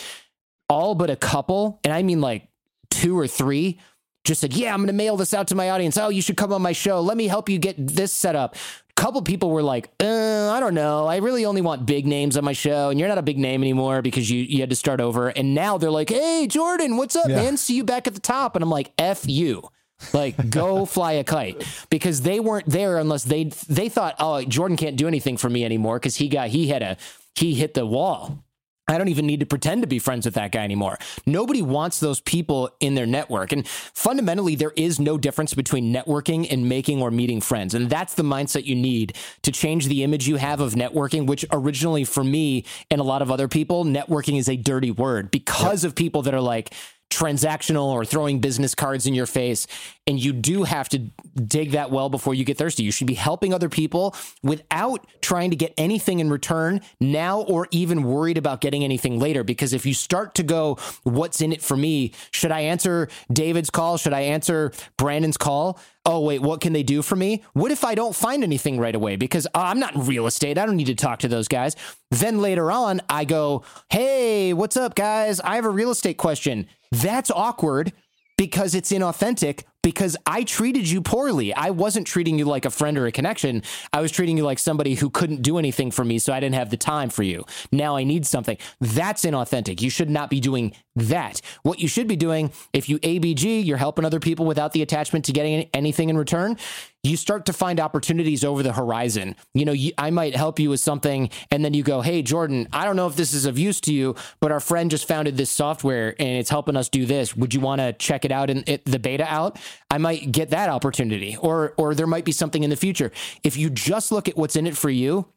all but a couple, and I mean like two or three just said, Yeah, I'm going to mail this out to my audience. Oh, you should come on my show. Let me help you get this set up. A couple people were like, uh, I don't know. I really only want big names on my show. And you're not a big name anymore because you, you had to start over. And now they're like, Hey, Jordan, what's up, Yeah. man? See you back at the top. And I'm like, F you. like go fly a kite because they weren't there unless they they thought oh Jordan can't do anything for me anymore because he got he had a he hit the wall I don't even need to pretend to be friends with that guy anymore. Nobody wants those people in their network. And fundamentally, there is no difference between networking and making or meeting friends. And that's the mindset you need to change the image you have of networking, which originally for me and a lot of other people, networking is a dirty word because of people that are like, transactional or throwing business cards in your face. And you do have to dig that well before you get thirsty. You should be helping other people without trying to get anything in return now or even worried about getting anything later. Because if you start to go, what's in it for me? Should I answer David's call? Should I answer Brandon's call? oh wait what can they do for me what if i don't find anything right away because uh, i'm not in real estate i don't need to talk to those guys then later on i go hey what's up guys i have a real estate question that's awkward because it's inauthentic because I treated you poorly. I wasn't treating you like a friend or a connection. I was treating you like somebody who couldn't do anything for me, so I didn't have the time for you. Now I need something. That's inauthentic. You should not be doing that. What you should be doing, if you ABG, you're helping other people without the attachment to getting anything in return, you start to find opportunities over the horizon. You know, you, I might help you with something, and then you go, Hey, Jordan, I don't know if this is of use to you, but our friend just founded this software and it's helping us do this. Would you want to check it out and the beta out? I might get that opportunity, or or there might be something in the future. If you just look at what's in it for you,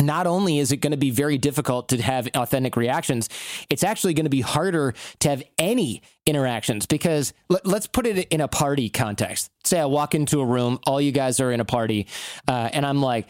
not only is it going to be very difficult to have authentic reactions, it's actually going to be harder to have any interactions because let, us put it in a party context. Say I walk into a room, all you guys are in a party, uh, and I'm like,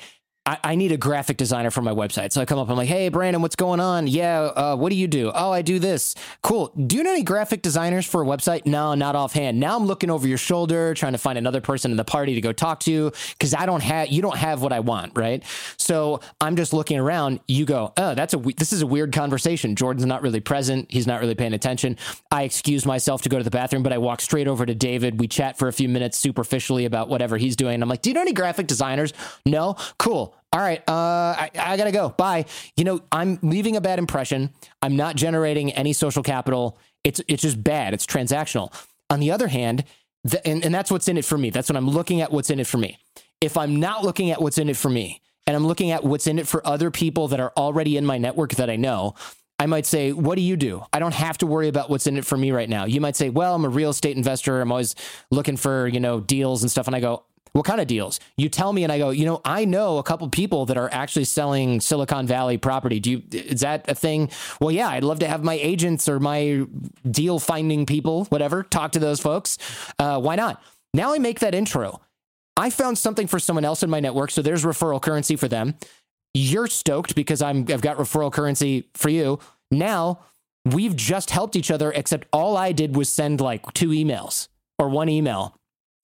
I, I, need a graphic designer for my website. So I come up, I'm like, hey, Brandon, what's going on? Yeah, uh, what do you do? Oh, I do this. Cool. Do you know any graphic designers for a website? No, not offhand. Now I'm looking over your shoulder, trying to find another person in the party to go talk to because I don't have, you don't have what I want, right? So I'm just looking around. You go, oh, that's a, this is a weird conversation. Jordan's not really present. He's not really paying attention. I excuse myself to go to the bathroom, but I walk straight over to David. We chat for a few minutes superficially about whatever he's doing. I'm like, do you know any graphic designers? No. Cool all right, uh, I, I gotta go. Bye. You know, I'm leaving a bad impression. I'm not generating any social capital. It's it's just bad. It's transactional. On the other hand, the, and, and that's what's in it for me. That's when I'm looking at what's in it for me. If I'm not looking at what's in it for me, and I'm looking at what's in it for other people that are already in my network that I know, I might say, What do you do? I don't have to worry about what's in it for me right now. You might say, Well, I'm a real estate investor. I'm always looking for, you know, deals and stuff. And I go, what kind of deals? You tell me, and I go, you know, I know a couple people that are actually selling Silicon Valley property. Do you, is that a thing? Well, yeah, I'd love to have my agents or my deal finding people, whatever, talk to those folks. Uh, why not? Now I make that intro. I found something for someone else in my network, so there's referral currency for them. You're stoked because I'm, I've got referral currency for you. Now we've just helped each other, except all I did was send like two emails or one email,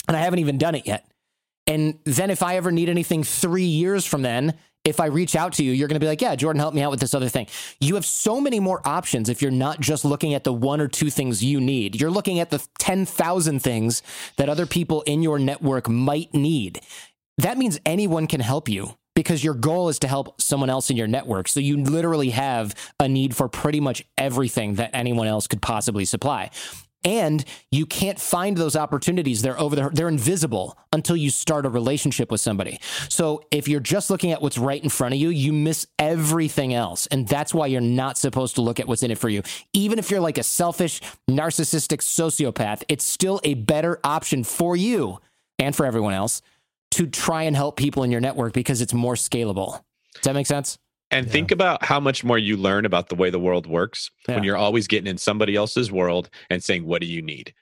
and I haven't even done it yet. And then if I ever need anything three years from then, if I reach out to you, you're going to be like, yeah, Jordan, help me out with this other thing. You have so many more options if you're not just looking at the one or two things you need. You're looking at the 10,000 things that other people in your network might need. That means anyone can help you because your goal is to help someone else in your network. So you literally have a need for pretty much everything that anyone else could possibly supply and you can't find those opportunities. They're over there. They're invisible until you start a relationship with somebody. So if you're just looking at what's right in front of you you miss everything else. And that's why you're not supposed to look at what's in it for you. Even if you're like a selfish narcissistic sociopath it's still a better option for you and for everyone else to try and help people in your network because it's more scalable. Does that make sense and yeah. think about how much more you learn about the way the world works yeah. when you're always getting in somebody else's world and saying, "What do you need?"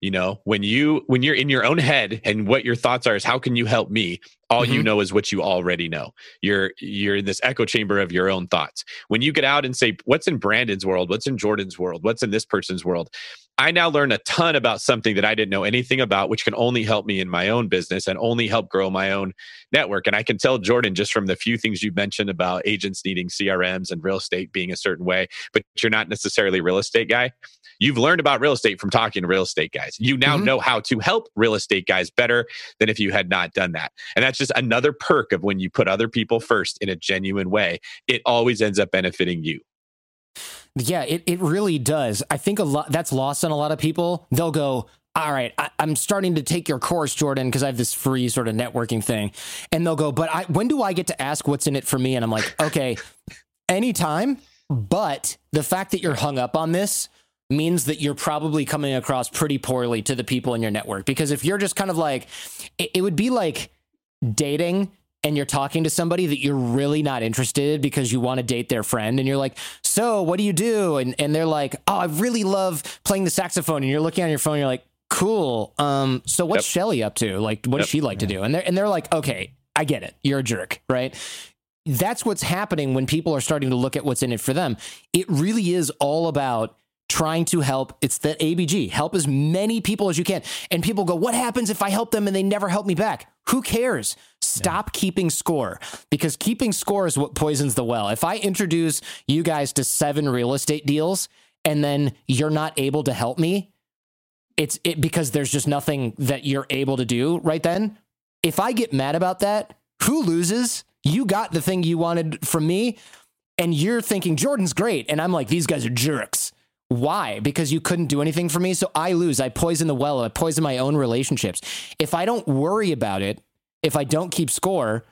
You know, when you when you're in your own head and what your thoughts are is, "How can you help me?" All mm-hmm. you know is what you already know. You're you're in this echo chamber of your own thoughts. When you get out and say, "What's in Brandon's world? What's in Jordan's world? What's in this person's world?" I now learn a ton about something that I didn't know anything about, which can only help me in my own business and only help grow my own network. And I can tell Jordan just from the few things you mentioned about agents needing CRMs and real estate being a certain way, but you're not necessarily a real estate guy. You've learned about real estate from talking to real estate guys. You now Mhm. know how to help real estate guys better than if you had not done that. And that's just another perk of when you put other people first in a genuine way, it always ends up benefiting you. Yeah, it, it really does. I think a lot that's lost on a lot of people. They'll go, all right, I, I'm starting to take your course, Jordan, because I have this free sort of networking thing. And they'll go, but I, when do I get to ask what's in it for me? And I'm like, okay, anytime. But the fact that you're hung up on this means that you're probably coming across pretty poorly to the people in your network. Because if you're just kind of like, it, it would be like dating and you're talking to somebody that you're really not interested because you want to date their friend and you're like so what do you do? And and they're like oh i really love playing the saxophone and you're looking on your phone and you're like cool um so what's Yep. shelly up to? Like what does she like to do? And they're and they're like okay i get it you're a jerk right? That's what's happening when people are starting to look at what's in it for them. It really is all about trying to help it's the abg help as many people as you can and people go what happens if i help them and they never help me back? Who cares stop keeping score because keeping score is what poisons the well if i introduce you guys to seven real estate deals and then you're not able to help me it's it because there's just nothing that you're able to do right then if i get mad about that who loses you got the thing you wanted from me and you're thinking jordan's great and i'm like these guys are jerks why? Because you couldn't do anything for me. So I lose. I poison the well. I poison my own relationships. If I don't worry about it, if I don't keep score,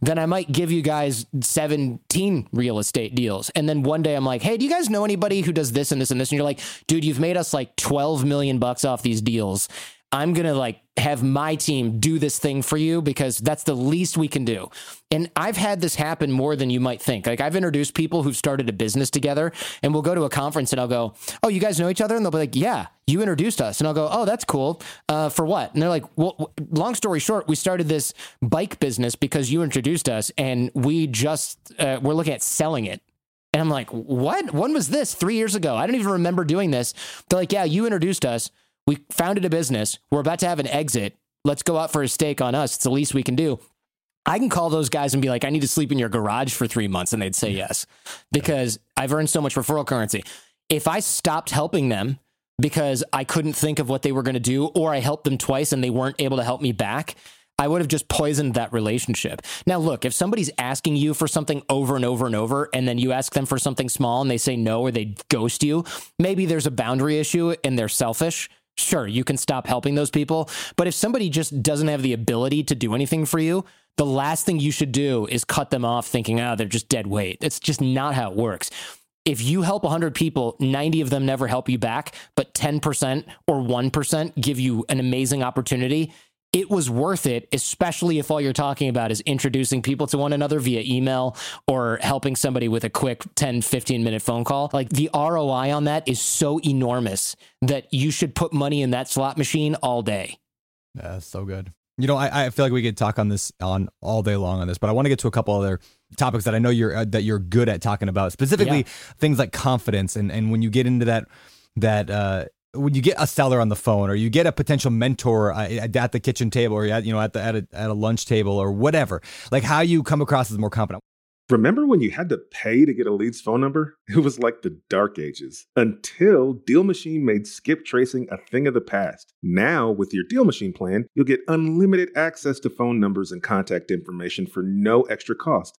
then I might give you guys 17 real estate deals. And then one day I'm like, hey, do you guys know anybody who does this and this and this? And you're like, dude, you've made us like 12 million bucks off these deals. I'm going to like have my team do this thing for you because that's the least we can do. And I've had this happen more than you might think. Like I've introduced people who've started a business together and we'll go to a conference and I'll go, Oh, you guys know each other? And they'll be like, Yeah, you introduced us. And I'll go, Oh, that's cool. Uh, for what? And they're like, Well, long story short, we started this bike business because you introduced us and we just, uh, we're looking at selling it. And I'm like, what? When was this? Three years ago. I don't even remember doing this. They're like, yeah, you introduced us. We founded a business. We're about to have an exit. Let's go out for a steak on us. It's the least we can do. I can call those guys and be like, I need to sleep in your garage for three months. And they'd say yes because I've earned so much referral currency. If I stopped helping them because I couldn't think of what they were going to do, or I helped them twice and they weren't able to help me back, I would have just poisoned that relationship. Now, look, if somebody's asking you for something over and over and over, and then you ask them for something small and they say no or they ghost you, maybe there's a boundary issue and they're selfish. Sure, you can stop helping those people. But if somebody just doesn't have the ability to do anything for you, the last thing you should do is cut them off thinking, oh, they're just dead weight. It's just not how it works if you help 100 people, 90 of them never help you back, but 10% or 1% give you an amazing opportunity, it was worth it, especially if all you're talking about is introducing people to one another via email or helping somebody with a quick 10, 15 minute phone call. Like the ROI on that is so enormous that you should put money in that slot machine all day. Yeah, so good. You know, I, I feel like we could talk on this on all day long on this, but I want to get to a couple other topics that I know you're uh, that you're good at talking about, specifically Yeah. things like confidence and and when you get into that that uh when you get a seller on the phone or you get a potential mentor uh, at the kitchen table or at you know at the at a, at a lunch table or whatever, like how you come across as more confident. Remember when you had to pay to get a lead's phone number? It was like the dark ages until Deal Machine made skip tracing a thing of the past. Now, with your Deal Machine plan, you'll get unlimited access to phone numbers and contact information for no extra cost.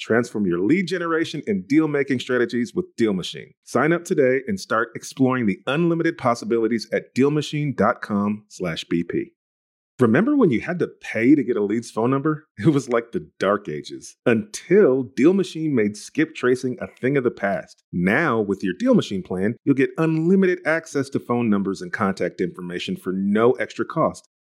Transform your lead generation and deal making strategies with Deal Machine. Sign up today and start exploring the unlimited possibilities at dealmachine.com/bp. Remember when you had to pay to get a lead's phone number? It was like the dark ages until Deal Machine made skip tracing a thing of the past. Now, with your Deal Machine plan, you'll get unlimited access to phone numbers and contact information for no extra cost.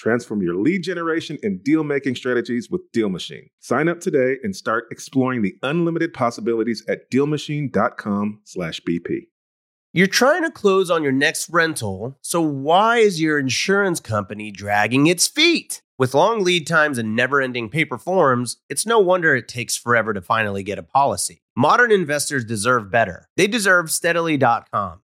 Transform your lead generation and deal making strategies with Deal Machine. Sign up today and start exploring the unlimited possibilities at dealmachine.com/bp. You're trying to close on your next rental, so why is your insurance company dragging its feet? With long lead times and never ending paper forms, it's no wonder it takes forever to finally get a policy. Modern investors deserve better. They deserve steadily.com.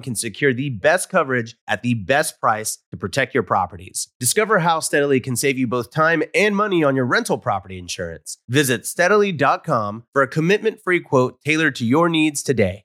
can secure the best coverage at the best price to protect your properties. Discover how Steadily can save you both time and money on your rental property insurance. Visit steadily.com for a commitment free quote tailored to your needs today.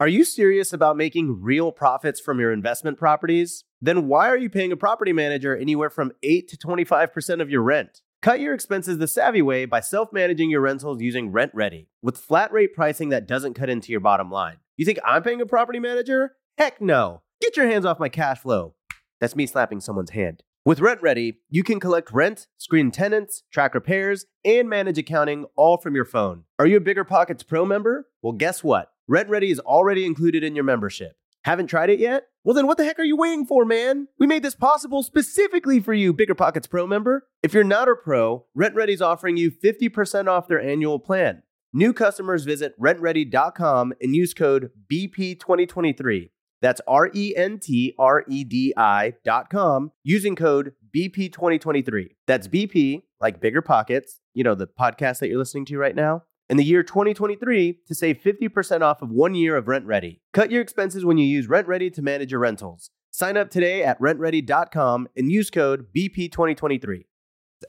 Are you serious about making real profits from your investment properties? Then why are you paying a property manager anywhere from 8 to 25% of your rent? Cut your expenses the savvy way by self managing your rentals using RentRedi with flat rate pricing that doesn't cut into your bottom line. You think I'm paying a property manager? Heck no. Get your hands off my cash flow. That's me slapping someone's hand. With RentRedi, you can collect rent, screen tenants, track repairs, and manage accounting all from your phone. Are you a Bigger Pockets Pro member? Well, guess what? RentRedi is already included in your membership. Haven't tried it yet? Well, then what the heck are you waiting for, man? We made this possible specifically for you, Bigger Pockets Pro member. If you're not a pro, RentRedi is offering you 50% off their annual plan. New customers visit rentredi.com and use code BP2023. That's R E N T R E D I.com using code BP2023. That's BP, like Bigger Pockets, you know, the podcast that you're listening to right now in the year 2023 to save 50% off of one year of RentRedi. Cut your expenses when you use RentRedi to manage your rentals. Sign up today at rentredi.com and use code BP2023.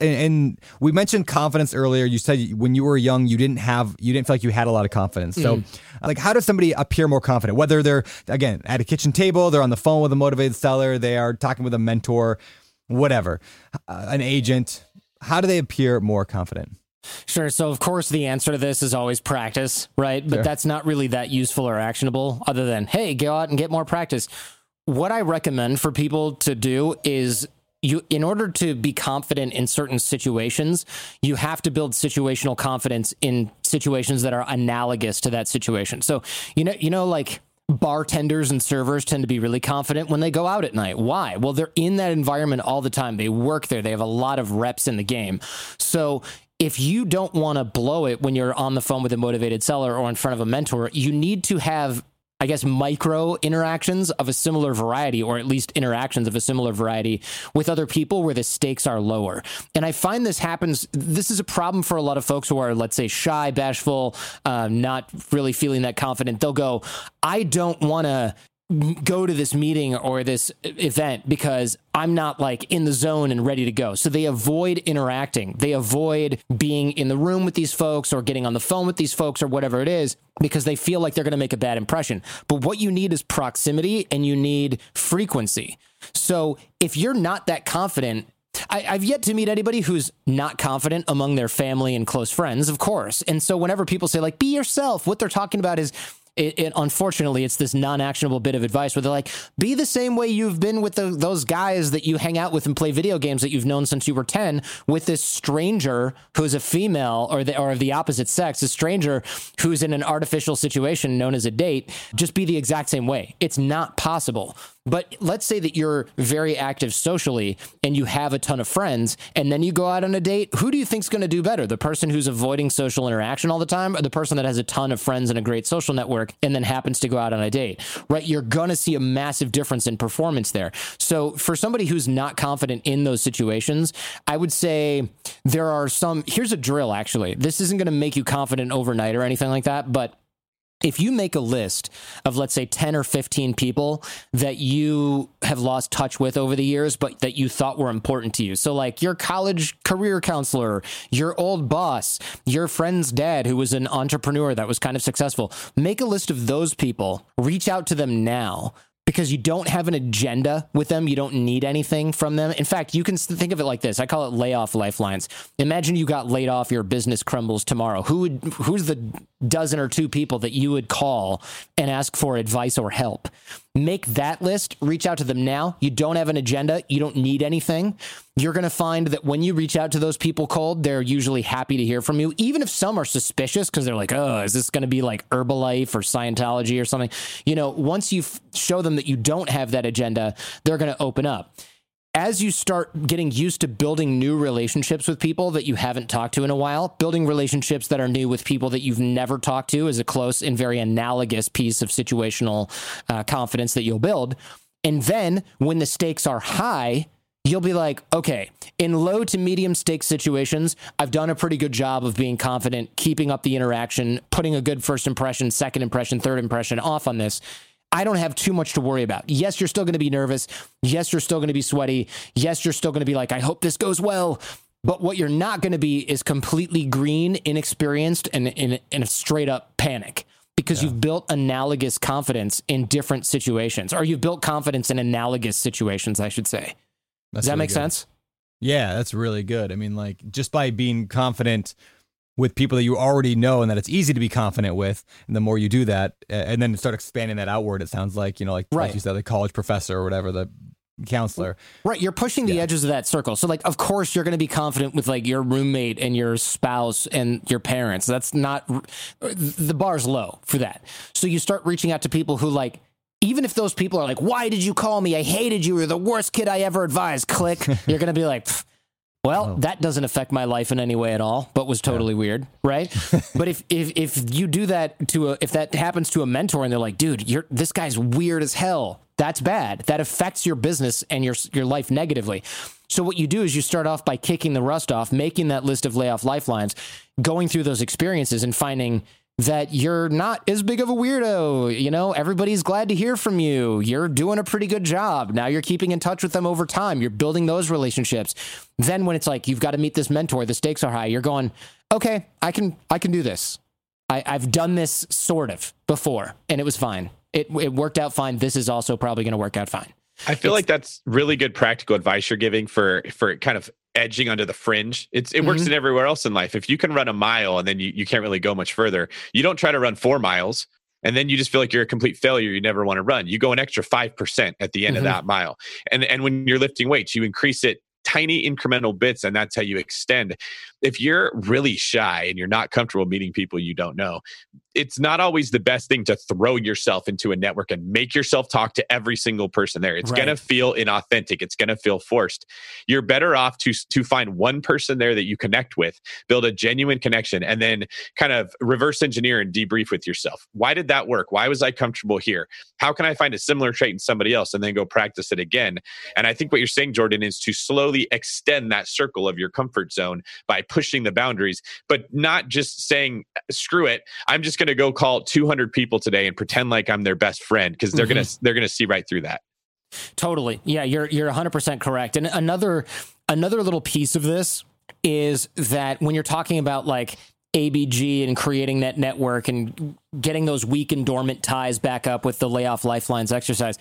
And, and we mentioned confidence earlier. You said when you were young, you didn't have, you didn't feel like you had a lot of confidence. So, Mm. like, how does somebody appear more confident? Whether they're again at a kitchen table, they're on the phone with a motivated seller, they are talking with a mentor, whatever, uh, an agent. How do they appear more confident? Sure. So, of course, the answer to this is always practice, right? But Sure. that's not really that useful or actionable, other than, hey, go out and get more practice. What I recommend for people to do is you in order to be confident in certain situations you have to build situational confidence in situations that are analogous to that situation. So you know you know like bartenders and servers tend to be really confident when they go out at night. Why? Well they're in that environment all the time. They work there. They have a lot of reps in the game. So if you don't want to blow it when you're on the phone with a motivated seller or in front of a mentor you need to have I guess, micro interactions of a similar variety, or at least interactions of a similar variety with other people where the stakes are lower. And I find this happens, this is a problem for a lot of folks who are, let's say, shy, bashful, uh, not really feeling that confident. They'll go, I don't want to go to this meeting or this event because I'm not like in the zone and ready to go. So they avoid interacting. They avoid being in the room with these folks or getting on the phone with these folks or whatever it is because they feel like they're going to make a bad impression. But what you need is proximity and you need frequency. So if you're not that confident, I, I've yet to meet anybody who's not confident among their family and close friends, of course. And so whenever people say like be yourself, what they're talking about is it, it, unfortunately it's this non-actionable bit of advice where they're like be the same way you've been with the, those guys that you hang out with and play video games that you've known since you were 10 with this stranger who's a female or the, or of the opposite sex a stranger who's in an artificial situation known as a date. Just be the exact same way. It's not possible But let's say that you're very active socially and you have a ton of friends, and then you go out on a date. Who do you think's going to do better? The person who's avoiding social interaction all the time, or the person that has a ton of friends and a great social network and then happens to go out on a date? Right? You're going to see a massive difference in performance there. So for somebody who's not confident in those situations, I would say there are some. Here's a drill. Actually, this isn't going to make you confident overnight or anything like that, but if you make a list of let's say 10 or 15 people that you have lost touch with over the years but that you thought were important to you. So like your college career counselor your old boss your friend's dad who was an entrepreneur that was kind of successful make a list of those people. Reach out to them now because you don't have an agenda with them. You don't need anything from them. In fact, you can think of it like this. I call it layoff lifelines. Imagine you got laid off, your business crumbles tomorrow. Who would who's the dozen or two people that you would call and ask for advice or help? Make that list, reach out to them now. You don't have an agenda, you don't need anything. You're going to find that when you reach out to those people cold, they're usually happy to hear from you, even if some are suspicious because they're like, oh, is this going to be like Herbalife or Scientology or something? You know, once you show them that you don't have that agenda, they're going to open up as you start getting used to building new relationships with people that you haven't talked to in a while, building relationships that are new with people that you've never talked to is a close and very analogous piece of situational uh, confidence that you'll build. And then when the stakes are high, you'll be like, okay, in low to medium stakes situations, I've done a pretty good job of being confident, keeping up the interaction, putting a good first impression, second impression, third impression off on this. I don't have too much to worry about. Yes, you're still going to be nervous. Yes, you're still going to be sweaty. Yes, you're still going to be like, I hope this goes well. But what you're not going to be is completely green, inexperienced, and in a straight up panic because yeah. you've built analogous confidence in different situations, or you've built confidence in analogous situations, I should say. That's Does that really make good. sense? Yeah, that's really good. I mean, like just by being confident with people that you already know and that it's easy to be confident with. And the more you do that, and then start expanding that outward, it sounds like, you know, like, right. like you said, the college professor or whatever, the counselor. Right. You're pushing the yeah. edges of that circle. So, like, of course, you're going to be confident with like your roommate and your spouse and your parents. That's not the bar's low for that. So, you start reaching out to people who, like, even if those people are like, why did you call me? I hated you. You're the worst kid I ever advised. Click. You're going to be like, well, oh. that doesn't affect my life in any way at all, but was totally yeah. weird, right? but if if if you do that to a if that happens to a mentor and they're like, "Dude, you're this guy's weird as hell." That's bad. That affects your business and your your life negatively. So what you do is you start off by kicking the rust off, making that list of layoff lifelines, going through those experiences and finding that you're not as big of a weirdo. You know, everybody's glad to hear from you. You're doing a pretty good job. Now you're keeping in touch with them over time. You're building those relationships. Then when it's like you've got to meet this mentor, the stakes are high. You're going, okay, I can I can do this. I, I've done this sort of before, and it was fine. It it worked out fine. This is also probably going to work out fine. I feel it's, like that's really good practical advice you're giving for for kind of edging under the fringe. It's it mm-hmm. works in everywhere else in life. If you can run a mile and then you, you can't really go much further, you don't try to run four miles and then you just feel like you're a complete failure you never want to run you go an extra 5% at the end mm-hmm. of that mile and and when you're lifting weights you increase it tiny incremental bits and that's how you extend if you're really shy and you're not comfortable meeting people you don't know it's not always the best thing to throw yourself into a network and make yourself talk to every single person there. It's right. going to feel inauthentic. It's going to feel forced. You're better off to to find one person there that you connect with, build a genuine connection, and then kind of reverse engineer and debrief with yourself. Why did that work? Why was I comfortable here? How can I find a similar trait in somebody else and then go practice it again? And I think what you're saying, Jordan, is to slowly extend that circle of your comfort zone by pushing the boundaries, but not just saying, screw it, I'm just going to go call 200 people today and pretend like I'm their best friend because they're mm-hmm. going to they're going to see right through that. Totally. Yeah, you're you're 100% correct. And another another little piece of this is that when you're talking about like ABG and creating that network and getting those weak and dormant ties back up with the layoff lifelines exercise,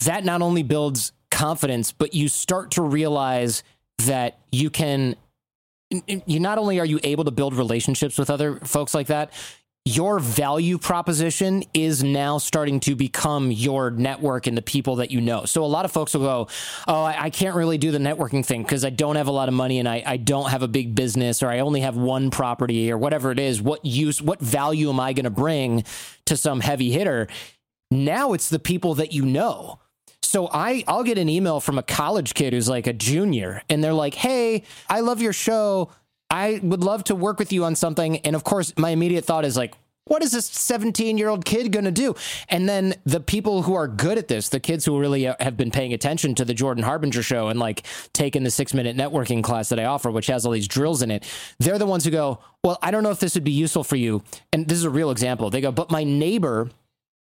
that not only builds confidence, but you start to realize that you can you not only are you able to build relationships with other folks like that, your value proposition is now starting to become your network and the people that you know. So a lot of folks will go, Oh, I, I can't really do the networking thing because I don't have a lot of money and I, I don't have a big business or I only have one property or whatever it is. What use, what value am I going to bring to some heavy hitter? Now it's the people that you know. So I I'll get an email from a college kid who's like a junior and they're like, "Hey, I love your show. I would love to work with you on something." And of course, my immediate thought is like, what is this 17 year old kid going to do? And then the people who are good at this, the kids who really uh, have been paying attention to the Jordan Harbinger show and like taking the six minute networking class that I offer, which has all these drills in it, they're the ones who go, Well, I don't know if this would be useful for you. And this is a real example. They go, But my neighbor,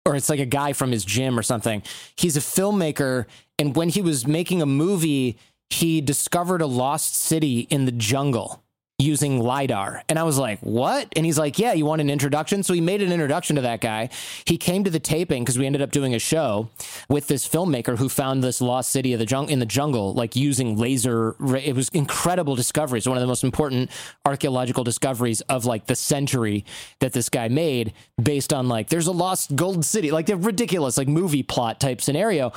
or it's like a guy from his gym or something, he's a filmmaker. And when he was making a movie, he discovered a lost city in the jungle using LiDAR. And I was like, what? And he's like, yeah, you want an introduction? So he made an introduction to that guy. He came to the taping because we ended up doing a show with this filmmaker who found this lost city of the jung- in the jungle, like using laser. It was incredible discoveries. One of the most important archaeological discoveries of like the century that this guy made based on like, there's a lost gold city, like the ridiculous, like movie plot type scenario.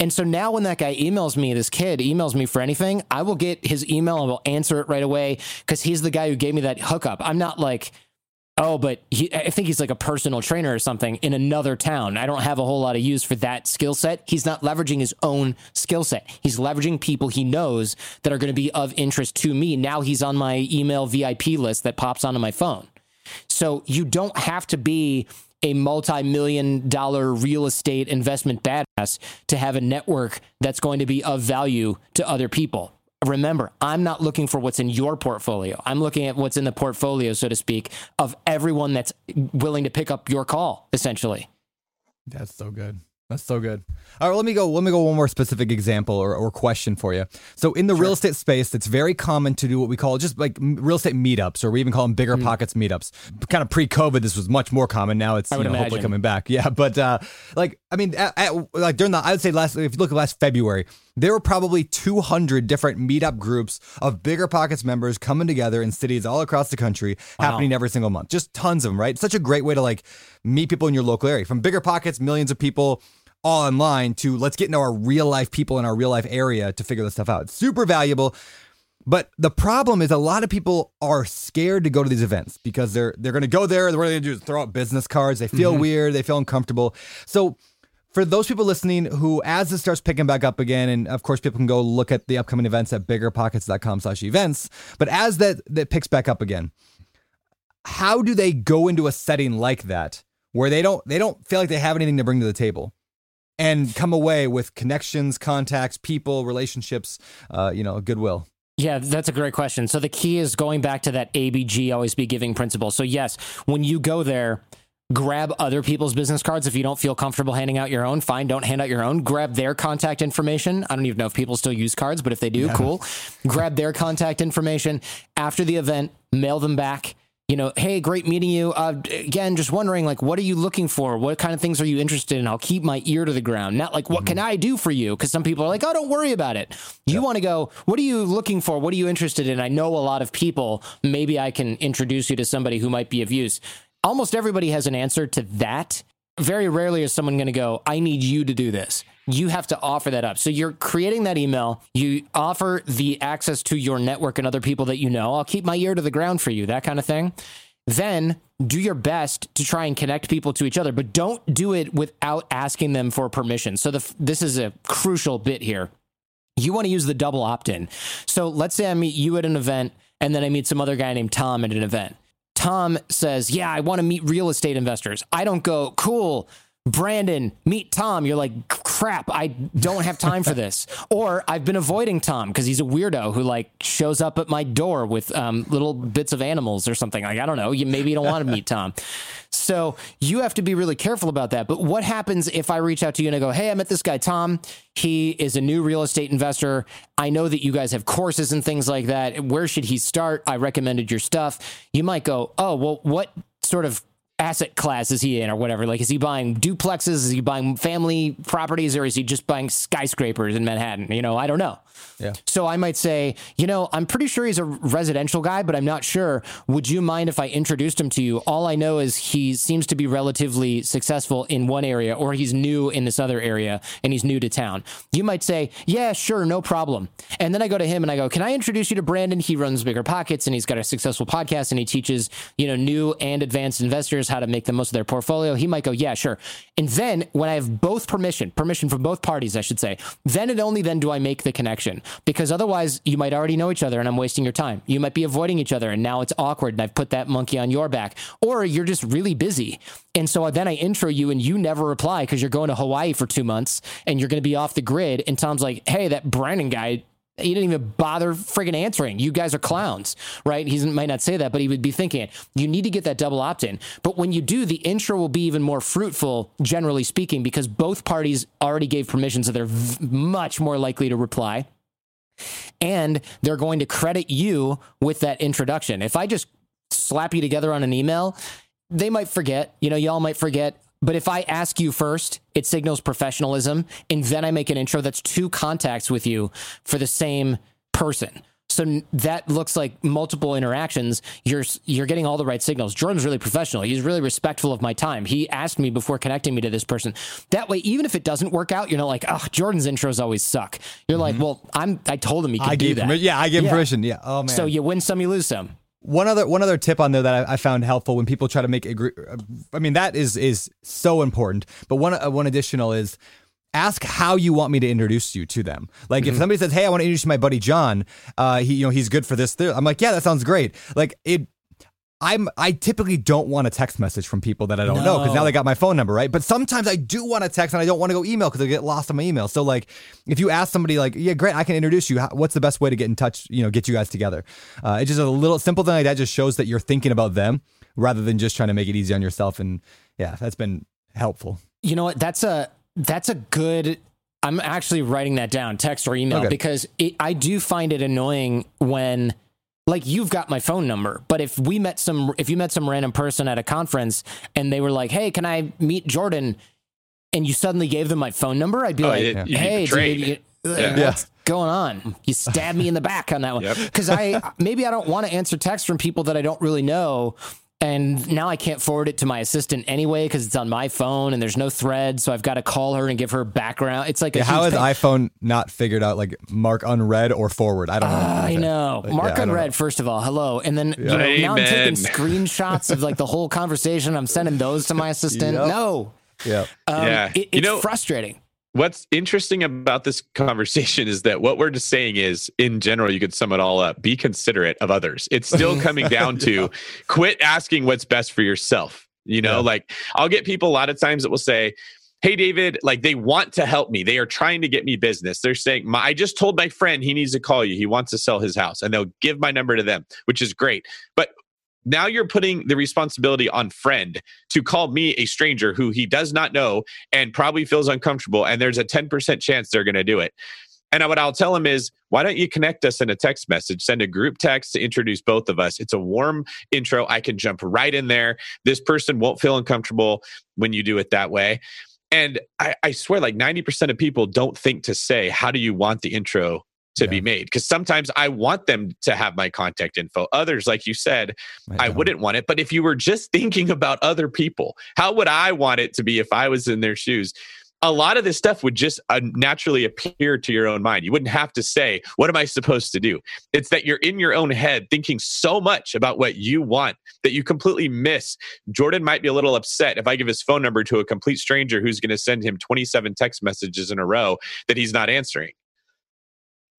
And so now when that guy emails me, this kid emails me for anything, I will get his email and will answer it right away because he's the guy who gave me that hookup. I'm not like, oh, but he, I think he's like a personal trainer or something in another town. I don't have a whole lot of use for that skill set. He's not leveraging his own skill set. He's leveraging people he knows that are going to be of interest to me. Now he's on my email VIP list that pops onto my phone. So you don't have to be a multi-million dollar real estate investment badass to have a network that's going to be of value to other people. Remember, I'm not looking for what's in your portfolio. I'm looking at what's in the portfolio, so to speak, of everyone that's willing to pick up your call, essentially. That's so good. That's so good. All right, let me go. Let me go one more specific example or, or question for you. So, in the sure. real estate space, it's very common to do what we call just like real estate meetups, or we even call them bigger mm. pockets meetups. Kind of pre-COVID, this was much more common. Now it's you know, hopefully coming back. Yeah, but uh, like I mean, at, at, like during the I would say last if you look at last February, there were probably 200 different meetup groups of bigger pockets members coming together in cities all across the country, wow. happening every single month. Just tons of them, right? Such a great way to like meet people in your local area. From bigger pockets, millions of people all online to let's get into our real life people in our real life area to figure this stuff out. It's super valuable. But the problem is a lot of people are scared to go to these events because they're they're going to go there. What are they going to do? Is throw out business cards. They feel mm-hmm. weird. They feel uncomfortable. So for those people listening who, as this starts picking back up again, and of course people can go look at the upcoming events at biggerpockets.com slash events. But as that that picks back up again, how do they go into a setting like that where they don't they don't feel like they have anything to bring to the table? And come away with connections, contacts, people, relationships, uh, you know, goodwill? Yeah, that's a great question. So the key is going back to that ABG always be giving principle. So yes, when you go there, grab other people's business cards if you don't feel comfortable handing out your own fine don't hand out your own grab their contact information i don't even know if people still use cards but if they do yeah. cool grab their contact information after the event mail them back you know, hey, great meeting you. Uh, again, just wondering, like, what are you looking for? What kind of things are you interested in? I'll keep my ear to the ground. Not like, what mm-hmm. can I do for you? Because some people are like, oh, don't worry about it. You yep. want to go, what are you looking for? What are you interested in? I know a lot of people. Maybe I can introduce you to somebody who might be of use. Almost everybody has an answer to that. Very rarely is someone going to go, I need you to do this you have to offer that up. So you're creating that email, you offer the access to your network and other people that you know. I'll keep my ear to the ground for you, that kind of thing. Then do your best to try and connect people to each other, but don't do it without asking them for permission. So the, this is a crucial bit here. You want to use the double opt in. So let's say I meet you at an event and then I meet some other guy named Tom at an event. Tom says, Yeah, I want to meet real estate investors. I don't go, Cool Brandon, meet Tom. You're like, crap, I don't have time for this. or I've been avoiding Tom because he's a weirdo who like shows up at my door with um, little bits of animals or something. Like, I don't know. You, maybe you don't want to meet Tom. So you have to be really careful about that. But what happens if I reach out to you and I go, hey, I met this guy, Tom. He is a new real estate investor. I know that you guys have courses and things like that. Where should he start? I recommended your stuff. You might go, oh, well, what sort of asset class is he in or whatever? Like, is he buying duplexes? Is he buying family properties or is he just buying skyscrapers in Manhattan? You know, I don't know. Yeah. So I might say, you know, I'm pretty sure he's a residential guy, but I'm not sure. Would you mind if I introduced him to you? All I know is he seems to be relatively successful in one area or he's new in this other area and he's new to town. You might say, yeah, sure, no problem. And then I go to him and I go, can I introduce you to Brandon? He runs Bigger Pockets and he's got a successful podcast and he teaches, you know, new and advanced investors how to make the most of their portfolio. He might go, yeah, sure. And then when I have both permission, permission from both parties, I should say, then and only then do I make the connection because otherwise you might already know each other and I'm wasting your time. You might be avoiding each other and now it's awkward and I've put that monkey on your back or you're just really busy. And so then I intro you and you never reply because you're going to Hawaii for two months and you're going to be off the grid. And Tom's like, hey, that Brandon guy he didn't even bother friggin' answering. You guys are clowns, right? He might not say that, but he would be thinking it. You need to get that double opt in. But when you do, the intro will be even more fruitful, generally speaking, because both parties already gave permission, so they're v- much more likely to reply. And they're going to credit you with that introduction. If I just slap you together on an email, they might forget. You know, y'all might forget. But if I ask you first, it signals professionalism. And then I make an intro that's two contacts with you for the same person. So that looks like multiple interactions. You're you're getting all the right signals. Jordan's really professional. He's really respectful of my time. He asked me before connecting me to this person. That way, even if it doesn't work out, you're not like, oh, Jordan's intros always suck. You're mm-hmm. like, well, I'm. I told him he could I do that. yeah, I gave yeah. permission. Yeah. Oh man. So you win some, you lose some. One other one other tip on there that I, I, found helpful when people try to make agree. I mean that is is so important. But one uh, one additional is ask how you want me to introduce you to them. Like mm-hmm. if somebody says, "Hey, I want to introduce my buddy John. Uh, he you know he's good for this." I'm like, "Yeah, that sounds great." Like it I'm I typically don't want a text message from people that I don't no. know because now they got my phone number, right? But sometimes I do want to text and I don't want to go email because I get lost on my email. So like, if you ask somebody like, yeah, great, I can introduce you. What's the best way to get in touch? You know, get you guys together. Uh, it's just a little simple thing like that. Just shows that you're thinking about them rather than just trying to make it easy on yourself. And yeah, that's been helpful. You know what? That's a that's a good I'm actually writing that down, text or email, okay. because it, I do find it annoying when like you've got my phone number but if we met some if you met some random person at a conference and they were like hey can i meet jordan? and you suddenly gave them my phone number i'd be oh, like it, hey dude, you, yeah. what's going on? You stabbed me in the back on that one. Because yep. i maybe i don't want to answer texts from people that i don't really know and now I can't forward it to my assistant anyway because it's on my phone and there's no thread. So I've got to call her and give her background. It's like yeah, how has thing. iPhone not figured out like mark unread or forward? I don't know. Uh, I know. Like, mark yeah, unread first of all. Hello, and then yeah. you know, now I'm taking screenshots of like the whole conversation. I'm sending those to my assistant. Yep. No. Yeah. Um, yeah. It, it's you know, frustrating what's interesting about this conversation is that what we're just saying is in general you could sum it all up. Be considerate of others. It's still coming down to quit asking what's best for yourself. You know yeah. like i'll get people a lot of times that will say hey david like they want to help me. They are trying to get me business. They're saying i just told my friend he needs to call you. He wants to sell his house and they'll give my number to them which is great. But now you're putting the responsibility on friend to call me a stranger who he does not know and probably feels uncomfortable and there's a 10% chance they're going to do it and what I'll tell him is, why don't you connect us in a text message? Send a group text to introduce both of us. It's a warm intro. I can jump right in there. This person won't feel uncomfortable when you do it that way. And I, I swear, like 90% of people don't think to say, How do you want the intro to yeah. be made because sometimes I want them to have my contact info. Others, like you said, I, I wouldn't want it. But if you were just thinking about other people, how would I want it to be if I was in their shoes? A lot of this stuff would just uh, naturally appear to your own mind. You wouldn't have to say, What am I supposed to do? It's that you're in your own head thinking so much about what you want that you completely miss. Jordan might be a little upset if I give his phone number to a complete stranger who's going to send him 27 text messages in a row that he's not answering.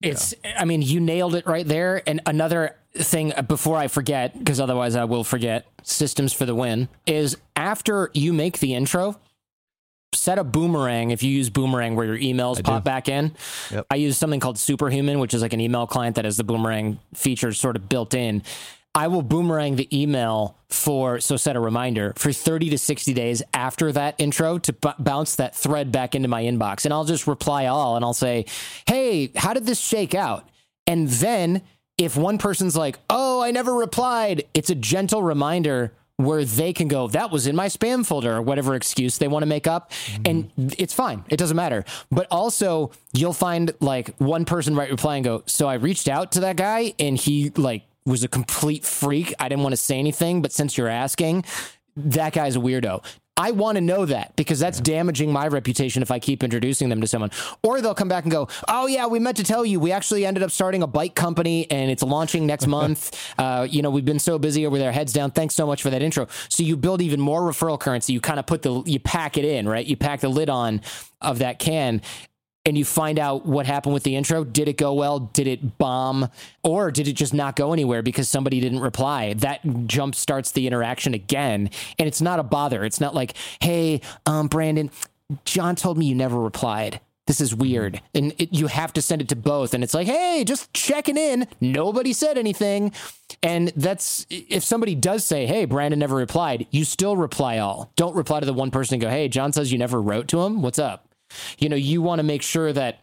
It's, yeah. I mean, you nailed it right there. And another thing uh, before I forget, because otherwise I will forget, systems for the win, is after you make the intro, set a boomerang if you use boomerang where your emails I pop do. back in. Yep. I use something called Superhuman, which is like an email client that has the boomerang feature sort of built in. I will boomerang the email for, so set a reminder for 30 to 60 days after that intro to b- bounce that thread back into my inbox. And I'll just reply all and I'll say, hey, how did this shake out? And then if one person's like, oh, I never replied, it's a gentle reminder where they can go, that was in my spam folder or whatever excuse they want to make up. Mm-hmm. And it's fine. It doesn't matter. But also, you'll find like one person write reply and go, so I reached out to that guy and he like was a complete freak. I didn't want to say anything, but since you're asking, that guy's a weirdo. I want to know that because that's damaging my reputation if I keep introducing them to someone. Or they'll come back and go, "Oh yeah, we meant to tell you. We actually ended up starting a bike company and it's launching next month. Uh, you know, we've been so busy over there, heads down. Thanks so much for that intro." So you build even more referral currency. You kind of put the you pack it in, right? You pack the lid on of that can and you find out what happened with the intro. Did it go well? Did it bomb? Or did it just not go anywhere because somebody didn't reply? That jump starts the interaction again. And it's not a bother. It's not like, hey, um, Brandon, John told me you never replied. This is weird. And it, you have to send it to both. And it's like, hey, just checking in. Nobody said anything. And that's if somebody does say, hey, Brandon never replied, you still reply all. Don't reply to the one person and go, hey, John says you never wrote to him. What's up? You know, you want to make sure that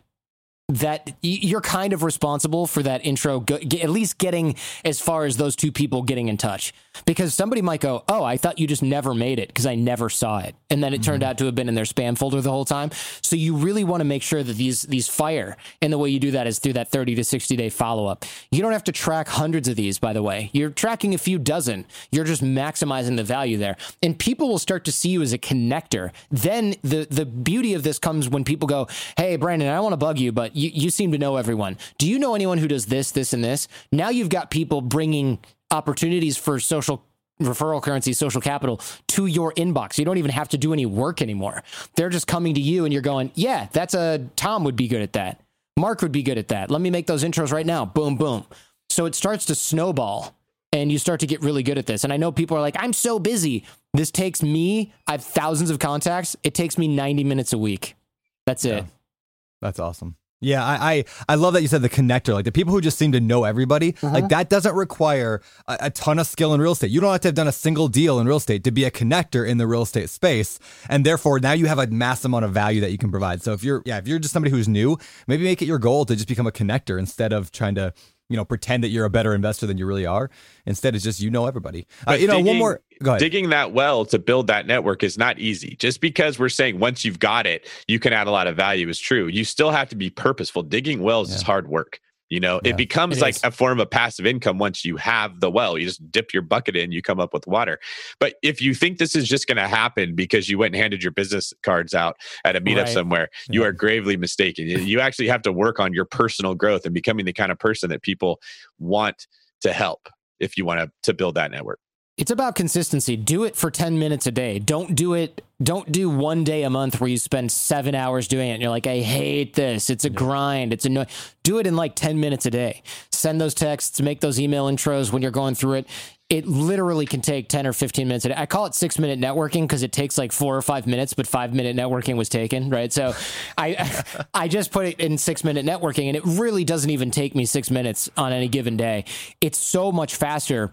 that you're kind of responsible for that intro, at least getting as far as those two people getting in touch. Because somebody might go, Oh, I thought you just never made it because I never saw it. And then it mm-hmm. turned out to have been in their spam folder the whole time. So you really want to make sure that these, these fire. And the way you do that is through that 30 to 60 day follow up. You don't have to track hundreds of these, by the way. You're tracking a few dozen. You're just maximizing the value there. And people will start to see you as a connector. Then the, the beauty of this comes when people go, Hey, Brandon, I want to bug you, but you, you seem to know everyone. Do you know anyone who does this, this, and this? Now you've got people bringing opportunities for social referral currency, social capital to your inbox. You don't even have to do any work anymore. They're just coming to you and you're going, yeah, that's a Tom would be good at that. Mark would be good at that. Let me make those intros right now. Boom, boom. So it starts to snowball and you start to get really good at this. And I know people are like, I'm so busy. This takes me, I have thousands of contacts. It takes me 90 minutes a week. That's it. That's awesome. Yeah, I, I, I love that you said the connector, like the people who just seem to know everybody. Uh-huh. Like that doesn't require a, a, ton of skill in real estate. You don't have to have done a single deal in real estate to be a connector in the real estate space, and therefore now you have a mass amount of value that you can provide. So if you're yeah, if you're just somebody who's new, maybe make it your goal to just become a connector instead of trying to you know pretend that you're a better investor than you really are. Instead, it's just you know everybody. Uh, you know, digging, one more. Go ahead. Digging that well to build that network is not easy. Just because we're saying once you've got it, you can add a lot of value is true. You still have to be purposeful. Digging wells yeah. is hard work. You know, yeah, it becomes it like is. a form of passive income once you have the well. You just dip your bucket in, you come up with water. But if you think this is just going to happen because you went and handed your business cards out at a meetup right. somewhere, you yeah. are gravely mistaken. You actually have to work on your personal growth and becoming the kind of person that people want to help if you want to, to build that network. It's about consistency. Do it for 10 minutes a day. Don't do it. Don't do one day a month where you spend seven hours doing it and you're like, I hate this. It's a grind. It's annoying. Do it in like 10 minutes a day. Send those texts, make those email intros when you're going through it. It literally can take 10 or 15 minutes a day. I call it six minute networking because it takes like four or five minutes, but five minute networking was taken, right? So I, I just put it in six minute networking and it really doesn't even take me six minutes on any given day. It's so much faster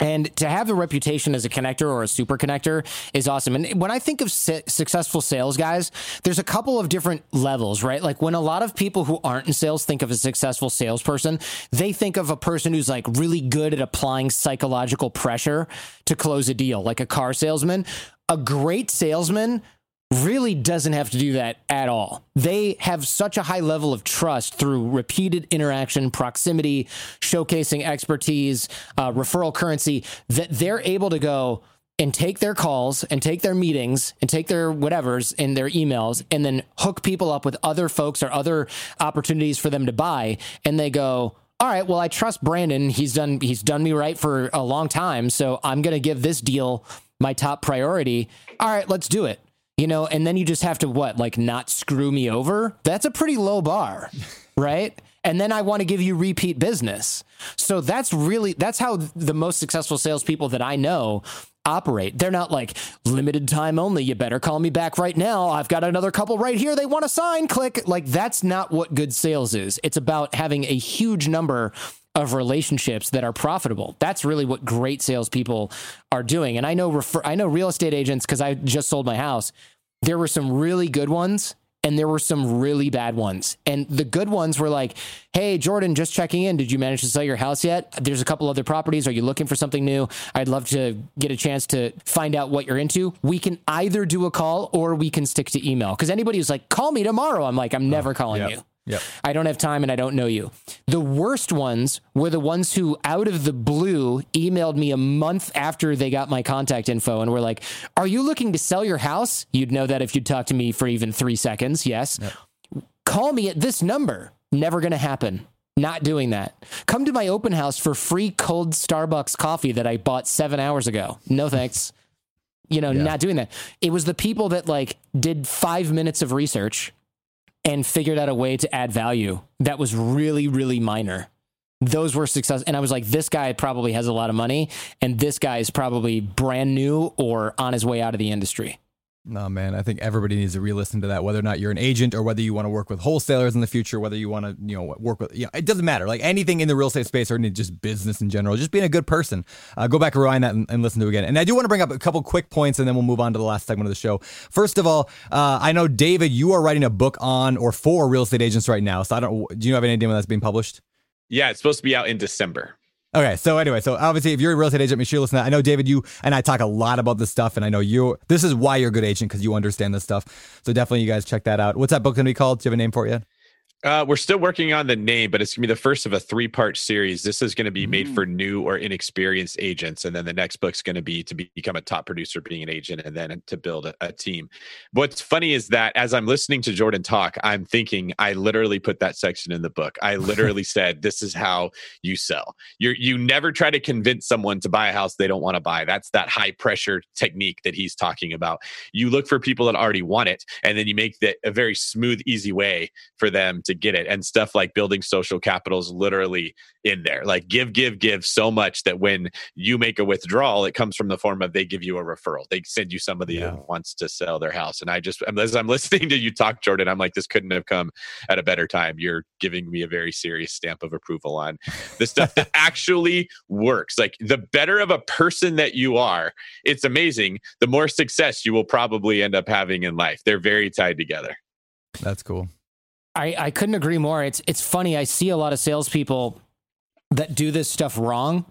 and to have the reputation as a connector or a super connector is awesome. And when I think of su- successful sales guys, there's a couple of different levels, right? Like when a lot of people who aren't in sales think of a successful salesperson, they think of a person who's like really good at applying psychological pressure to close a deal, like a car salesman. A great salesman really doesn't have to do that at all. They have such a high level of trust through repeated interaction, proximity, showcasing expertise, uh, referral currency that they're able to go and take their calls and take their meetings and take their whatevers and their emails and then hook people up with other folks or other opportunities for them to buy. And they go, all right, well, I trust Brandon. He's done he's done me right for a long time. So I'm gonna give this deal my top priority. All right, let's do it you know, and then you just have to what, like not screw me over? That's a pretty low bar, right? And then I want to give you repeat business. So that's really that's how the most successful salespeople that I know operate. They're not like limited time only. You better call me back right now. I've got another couple right here. They want to sign. Click. Like that's not what good sales is. It's about having a huge number of relationships that are profitable. That's really what great salespeople are doing. And I know refer, I know real estate agents because I just sold my house. There were some really good ones and there were some really bad ones. And the good ones were like, "Hey Jordan, just checking in. Did you manage to sell your house yet? There's a couple other properties. Are you looking for something new? I'd love to get a chance to find out what you're into. We can either do a call or we can stick to email. Because anybody who's like, "Call me tomorrow," I'm like, "I'm never calling yep. you." Yep. I don't have time and I don't know you. The worst ones were the ones who, out of the blue, emailed me a month after they got my contact info and were like, Are you looking to sell your house? You'd know that if you'd talk to me for even three seconds. Yes. Call me at this number. Never going to happen. Not doing that. Come to my open house for free cold Starbucks coffee that I bought seven hours ago. No thanks. you know, Yeah. not doing that. It was the people that like did five minutes of research and figured out a way to add value that was really, really minor. Those were success. And I was like, this guy probably has a lot of money, and this guy is probably brand new or on his way out of the industry. No, man, I think everybody needs to re-listen to that, whether or not you're an agent or whether you want to work with wholesalers in the future, whether you want to, you know, work with, you know, it doesn't matter. Like anything in the real estate space or just business in general, just being a good person. Uh, go back and rewind that and, and listen to it again. And I do want to bring up a couple quick points and then we'll move on to the last segment of the show. First of all, uh, I know, David, you are writing a book on or for real estate agents right now. So I don't, do you have any idea when that's being published? Yeah, it's supposed to be out in December. Okay, so anyway, so obviously, if you're a real estate agent, make sure you listen. To that. I know David, you and I talk a lot about this stuff, and I know you. This is why you're a good agent because you understand this stuff. So definitely, you guys check that out. What's that book to be called? Do you have a name for it yet? Uh, we're still working on the name, but it's going to be the first of a three part series. This is going to be made for new or inexperienced agents. And then the next book's going to be to be, become a top producer being an agent and then to build a, a team. What's funny is that as I'm listening to Jordan talk, I'm thinking I literally put that section in the book. I literally said, This is how you sell. you you never try to convince someone to buy a house they don't want to buy. That's that high pressure technique that he's talking about. You look for people that already want it, and then you make that a very smooth, easy way for them to get it. And stuff like building social capital is literally in there. Like give, give, give so much that when you make a withdrawal, it comes from the form of they give you a referral. They send you somebody Yeah. that wants to sell their house. And I just, as I'm listening to you talk, Jordan, I'm like, this couldn't have come at a better time. You're giving me a very serious stamp of approval on the stuff that actually works. Like the better of a person that you are, it's amazing. The more success you will probably end up having in life. They're very tied together. That's cool. I, I couldn't agree more. It's it's funny. I see a lot of salespeople that do this stuff wrong,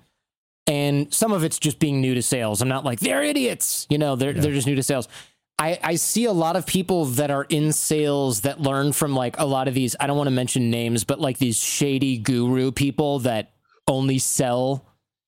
and some of it's just being new to sales. I'm not like they're idiots. You know, they're they're just new to sales. I, I see a lot of people that are in sales that learn from like a lot of these. I don't want to mention names, but like these shady guru people that only sell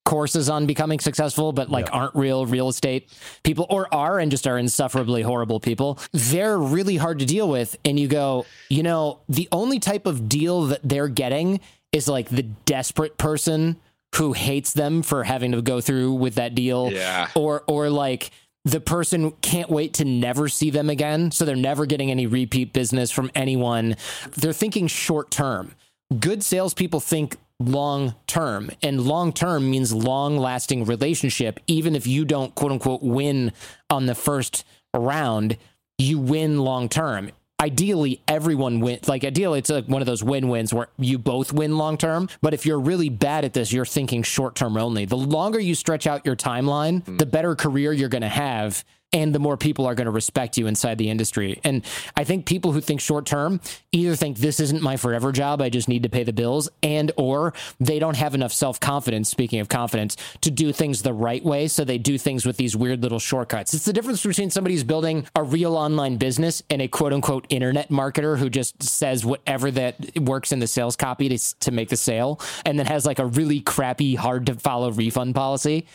courses on becoming successful, but like aren't real real estate people or are and just are insufferably horrible people. They're really hard to deal with. And you go, you know, the only type of deal that they're getting is like the desperate person who hates them for having to go through with that deal. Yeah. Or or like the person can't wait to never see them again. So they're never getting any repeat business from anyone. They're thinking short term. Good salespeople think long term, and long term means long lasting relationship. Even if you don't quote unquote win on the first round, you win long term. Ideally, everyone wins. Like, ideally, it's like one of those win wins where you both win long term. But if you're really bad at this, you're thinking short term only. The longer you stretch out your timeline, hmm. the better career you're going to have. And the more people are going to respect you inside the industry. And I think people who think short term either think this isn't my forever job, I just need to pay the bills, and or they don't have enough self confidence, speaking of confidence, to do things the right way. So they do things with these weird little shortcuts. It's the difference between somebody who's building a real online business and a quote unquote internet marketer who just says whatever that works in the sales copy to, to make the sale and then has like a really crappy, hard to follow refund policy.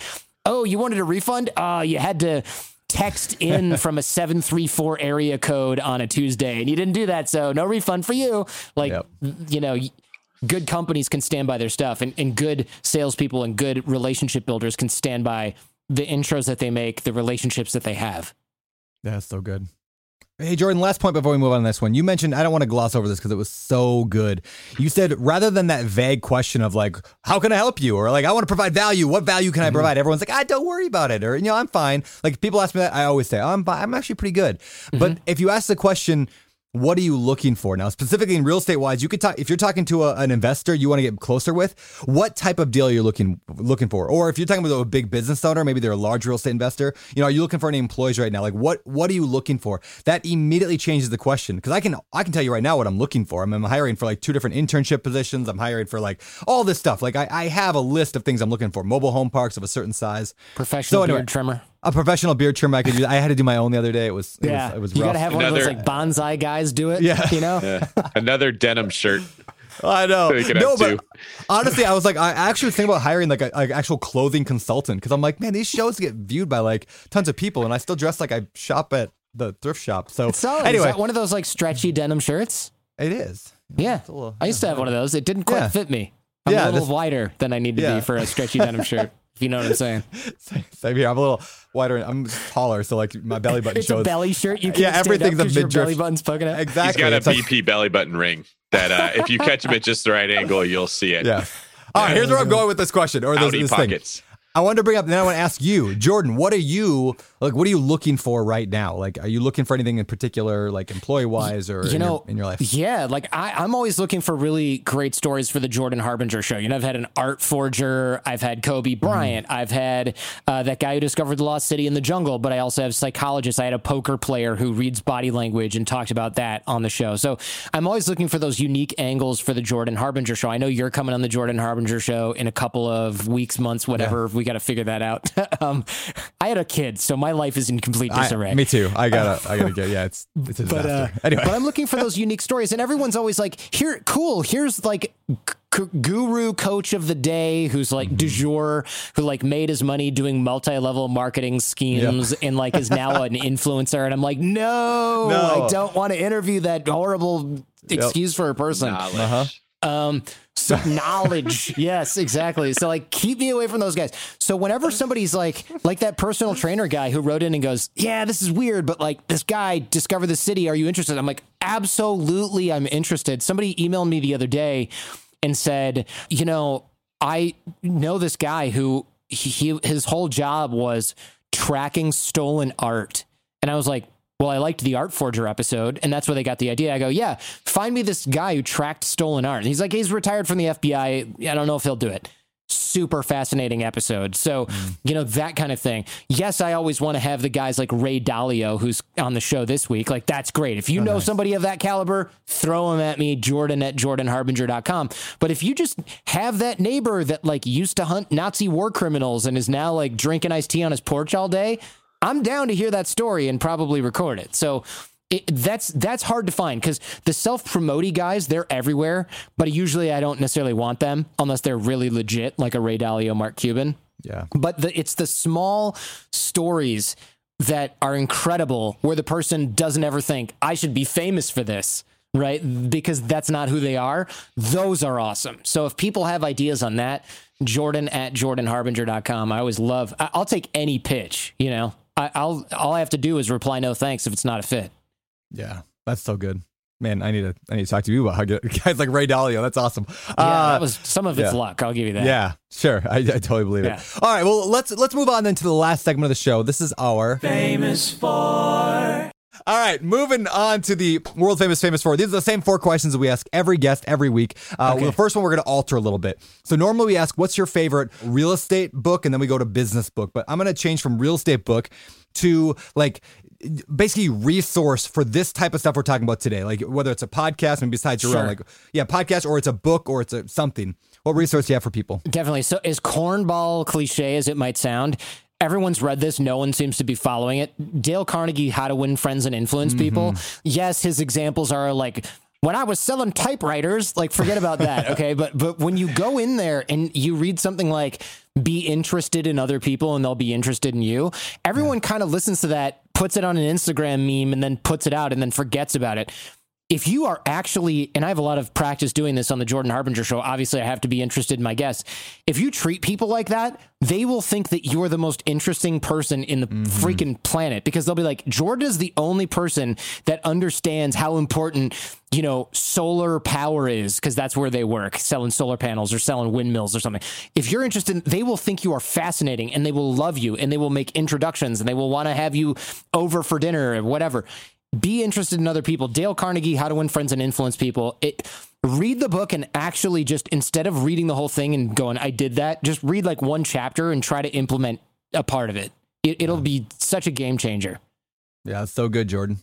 Oh, you wanted a refund? Uh, you had to text in from a 734 area code on a Tuesday and you didn't do that. So no refund for you. Like, Yep. you know, good companies can stand by their stuff and, and good salespeople and good relationship builders can stand by the intros that they make, the relationships that they have. That's so good. Hey, Jordan, last point before we move on to this one. You mentioned, I don't want to gloss over this because it was so good. You said rather than that vague question of like, how can I help you? Or like, I want to provide value. What value can I provide? Everyone's like, ah, don't worry about it. Or, you know, I'm fine. Like, people ask me that. I always say, oh, I'm, I'm actually pretty good. But if you ask the question, what are you looking for? Now specifically in real estate wise you could talk if you're talking to a, an investor you want to get closer with what type of deal you're looking looking for? Or if you're talking with a big business owner maybe they're a large real estate investor you know are you looking for any employees right now? Like what what are you looking for? That immediately changes the question because i can i can tell you right now what i'm looking for. I'm, I'm hiring for like two different internship positions. I'm hiring for like all this stuff. Like i, I have a list of things i'm looking for. Mobile home parks of a certain size. Professional So anyway- beard trimmer. A professional beard trimmer. I could do. I had to do my own the other day. It was. It yeah, was, it was you rough. gotta have one of those like bonsai guys do it. Yeah. you know. Yeah. Another denim shirt. I know. So No, but two. honestly, I was like, I actually was thinking about hiring like a like actual clothing consultant because I'm like, man, these shows get viewed by like tons of people, and I still dress like I shop at the thrift shop. So It's solid. Is anyway, that one of those like stretchy denim shirts? it is. Yeah, little- I used to have one of those. It didn't quite Yeah. fit me. I'm Yeah, a little this- wider than I need to Yeah. be for a stretchy denim shirt. If you know what I'm saying. Same here. I'm a little wider. I'm taller, so like my belly button It's shows. a belly shirt. You can't Yeah, stand everything's up a 'cause your midriff. belly button's poking out. He's exactly. got a It's like- belly button ring that uh, if you catch him at just the right angle, you'll see it. yeah. All right. Here's where I'm going with this question or this, Audi this thing. pockets. I wanted to bring up, then I want to ask you, Jordan, what are you like? What are you looking for right now? Like, are you looking for anything in particular, like employee wise or you in, know, your, in your life? Yeah, like I, I'm always looking for really great stories for the Jordan Harbinger show. You know, I've had an art forger, I've had Kobe Bryant, I've had uh, that guy who discovered the lost city in the jungle, but I also have psychologists. I had a poker player who reads body language and talked about that on the show. So I'm always looking for those unique angles for the Jordan Harbinger show. I know you're coming on the Jordan Harbinger show in a couple of weeks, months, whatever. We got to figure that out. um, I had a kid, so my life is in complete I- disarray. me too. I gotta, I gotta get. Yeah, it's it's a but disaster. uh, anyway, but I'm looking for those unique stories, and everyone's always like, "Here, cool. Here's like." g- Guru coach of the day, who's like du jour, who like made his money doing multi-level marketing schemes, and like is now an influencer. And I'm like, no, No. I don't want to interview that horrible excuse for a person. Uh-huh. Um, so knowledge, yes, exactly. So like, keep me away from those guys. So whenever somebody's like, like that personal trainer guy who wrote in and goes, "Yeah, this is weird, but like this guy discovered the city. Are you interested?" I'm like, absolutely, I'm interested. Somebody emailed me the other day and said, you know, I know this guy who he, he his whole job was tracking stolen art, and I was like. Well, I liked the Art Forger episode, and that's where they got the idea. I go, yeah, find me this guy who tracked stolen art. And he's like, he's retired from the FBI. I don't know if he'll do it. Super fascinating episode. So, mm. you know, that kind of thing. Yes, I always want to have the guys like Ray Dalio, who's on the show this week. Like, that's great. If you oh, know somebody of that caliber, throw them at me, Jordan at jordanharbinger.com. But if you just have that neighbor that like used to hunt Nazi war criminals and is now like drinking iced tea on his porch all day, I'm down to hear that story and probably record it. So it, that's that's hard to find because the self promoting guys they're everywhere, but usually I don't necessarily want them unless they're really legit, like a Ray Dalio, Mark Cuban. yeah, But the, it's the small stories that are incredible where the person doesn't ever think I should be famous for this. Right. Because that's not who they are. Those are awesome. So if people have ideas on that, Jordan at jordanharbinger.com. I always love, I'll take any pitch, you know, I, I'll, all I have to do is reply no thanks if it's not a fit. yeah, that's so good. Man, I need to, I need to talk to you about how good guys like Ray Dalio. That's awesome. Yeah, Uh, that was some of it's yeah. luck. I'll give you that. Yeah, sure. I, I totally believe Yeah. it. All right, well let's let's move on then to the last segment of the show. This is our All right, moving on to the world famous famous four. These are the same four questions that we ask every guest every week. Uh, Okay. The first one we're going to alter a little bit. So normally we ask, "What's your favorite real estate book?" and then we go to business book. But I'm going to change from real estate book to like basically resource for this type of stuff we're talking about today. Like whether it's a podcast and besides your own, like yeah, podcast or it's a book or it's a something. What resource do you have for people? Definitely. So, as cornball cliche as it might sound, everyone's read this. No one seems to be following it. Dale Carnegie, How to Win Friends and Influence mm-hmm. People. Yes, his examples are like, when I was selling typewriters, like forget about that, okay? But but when you go in there and you read something like be interested in other people and they'll be interested in you, everyone kind of listens to that, puts it on an Instagram meme and then puts it out and then forgets about it if you are actually, and I have a lot of practice doing this on the Jordan Harbinger show, obviously I have to be interested in my guests. If you treat people like that, they will think that you're the most interesting person in the mm-hmm. freaking planet because they'll be like, Jordan is the only person that understands how important, you know, solar power is because that's where they work, selling solar panels or selling windmills or something. If you're interested, they will think you are fascinating and they will love you and they will make introductions and they will want to have you over for dinner or whatever be interested in other people. Dale Carnegie, How to Win Friends and Influence People. It read the book and actually just instead of reading the whole thing and going, I did that, just read like one chapter and try to implement a part of it. it it'll be such a game changer. Yeah, so good, Jordan.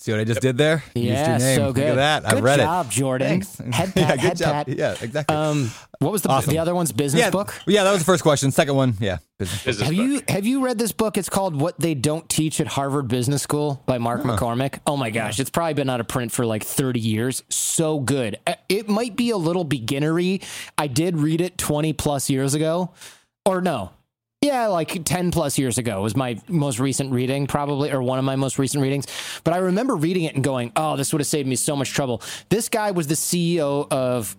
See what I just did there? Used your Yeah, name. so Look at that. I Good read job, it. Jordan. Thanks. Head yeah, pat, good head job. pat. Yeah, exactly. Um, what was the Awesome. the other one's business yeah, book? Yeah, that was the first question. Second one, yeah, business. Business Have book. you have you read this book? It's called "What They Don't Teach at Harvard Business School" by Mark McCormack. Oh my gosh, it's probably been out of print for like thirty years. So good. Uh, It might be a little beginnery. I did read it twenty plus years ago, or no, yeah, like 10 plus years ago was my most recent reading, probably, or one of my most recent readings. But I remember reading it and going, oh, this would have saved me so much trouble. This guy was the CEO of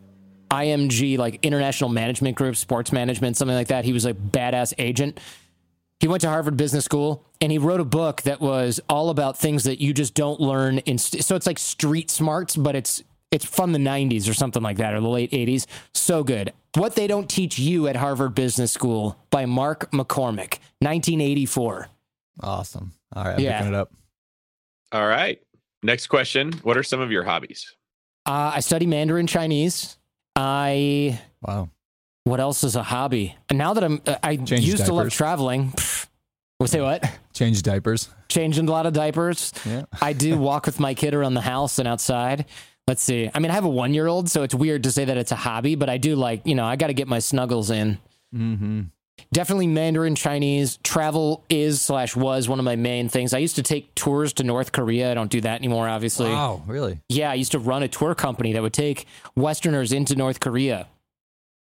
IMG, like International Management Group, sports management, something like that. He was a badass agent. He went to Harvard Business School and he wrote a book that was all about things that you just don't learn in. St- so it's like street smarts, but it's it's from the 90s or something like that or the late 80s. So good. What They Don't Teach You at Harvard Business School by Mark McCormack, 1984. Awesome. All right, I'm Yeah. picking it up. All right. Next question. What are some of your hobbies? Uh, I study Mandarin Chinese. I Wow. what else is a hobby? And now that I'm, uh, I Change used to love traveling. Pff, we'll say what? Change diapers. Changing a lot of diapers. Yeah. I do walk with my kid around the house and outside. Let's see. I mean, I have a one year old, so it's weird to say that it's a hobby, but I do like, you know, I got to get my snuggles in. Mm-hmm. Definitely Mandarin Chinese. Travel is slash was one of my main things. I used to take tours to North Korea. I don't do that anymore, obviously. Wow, really? Yeah, I used to run a tour company that would take Westerners into North Korea.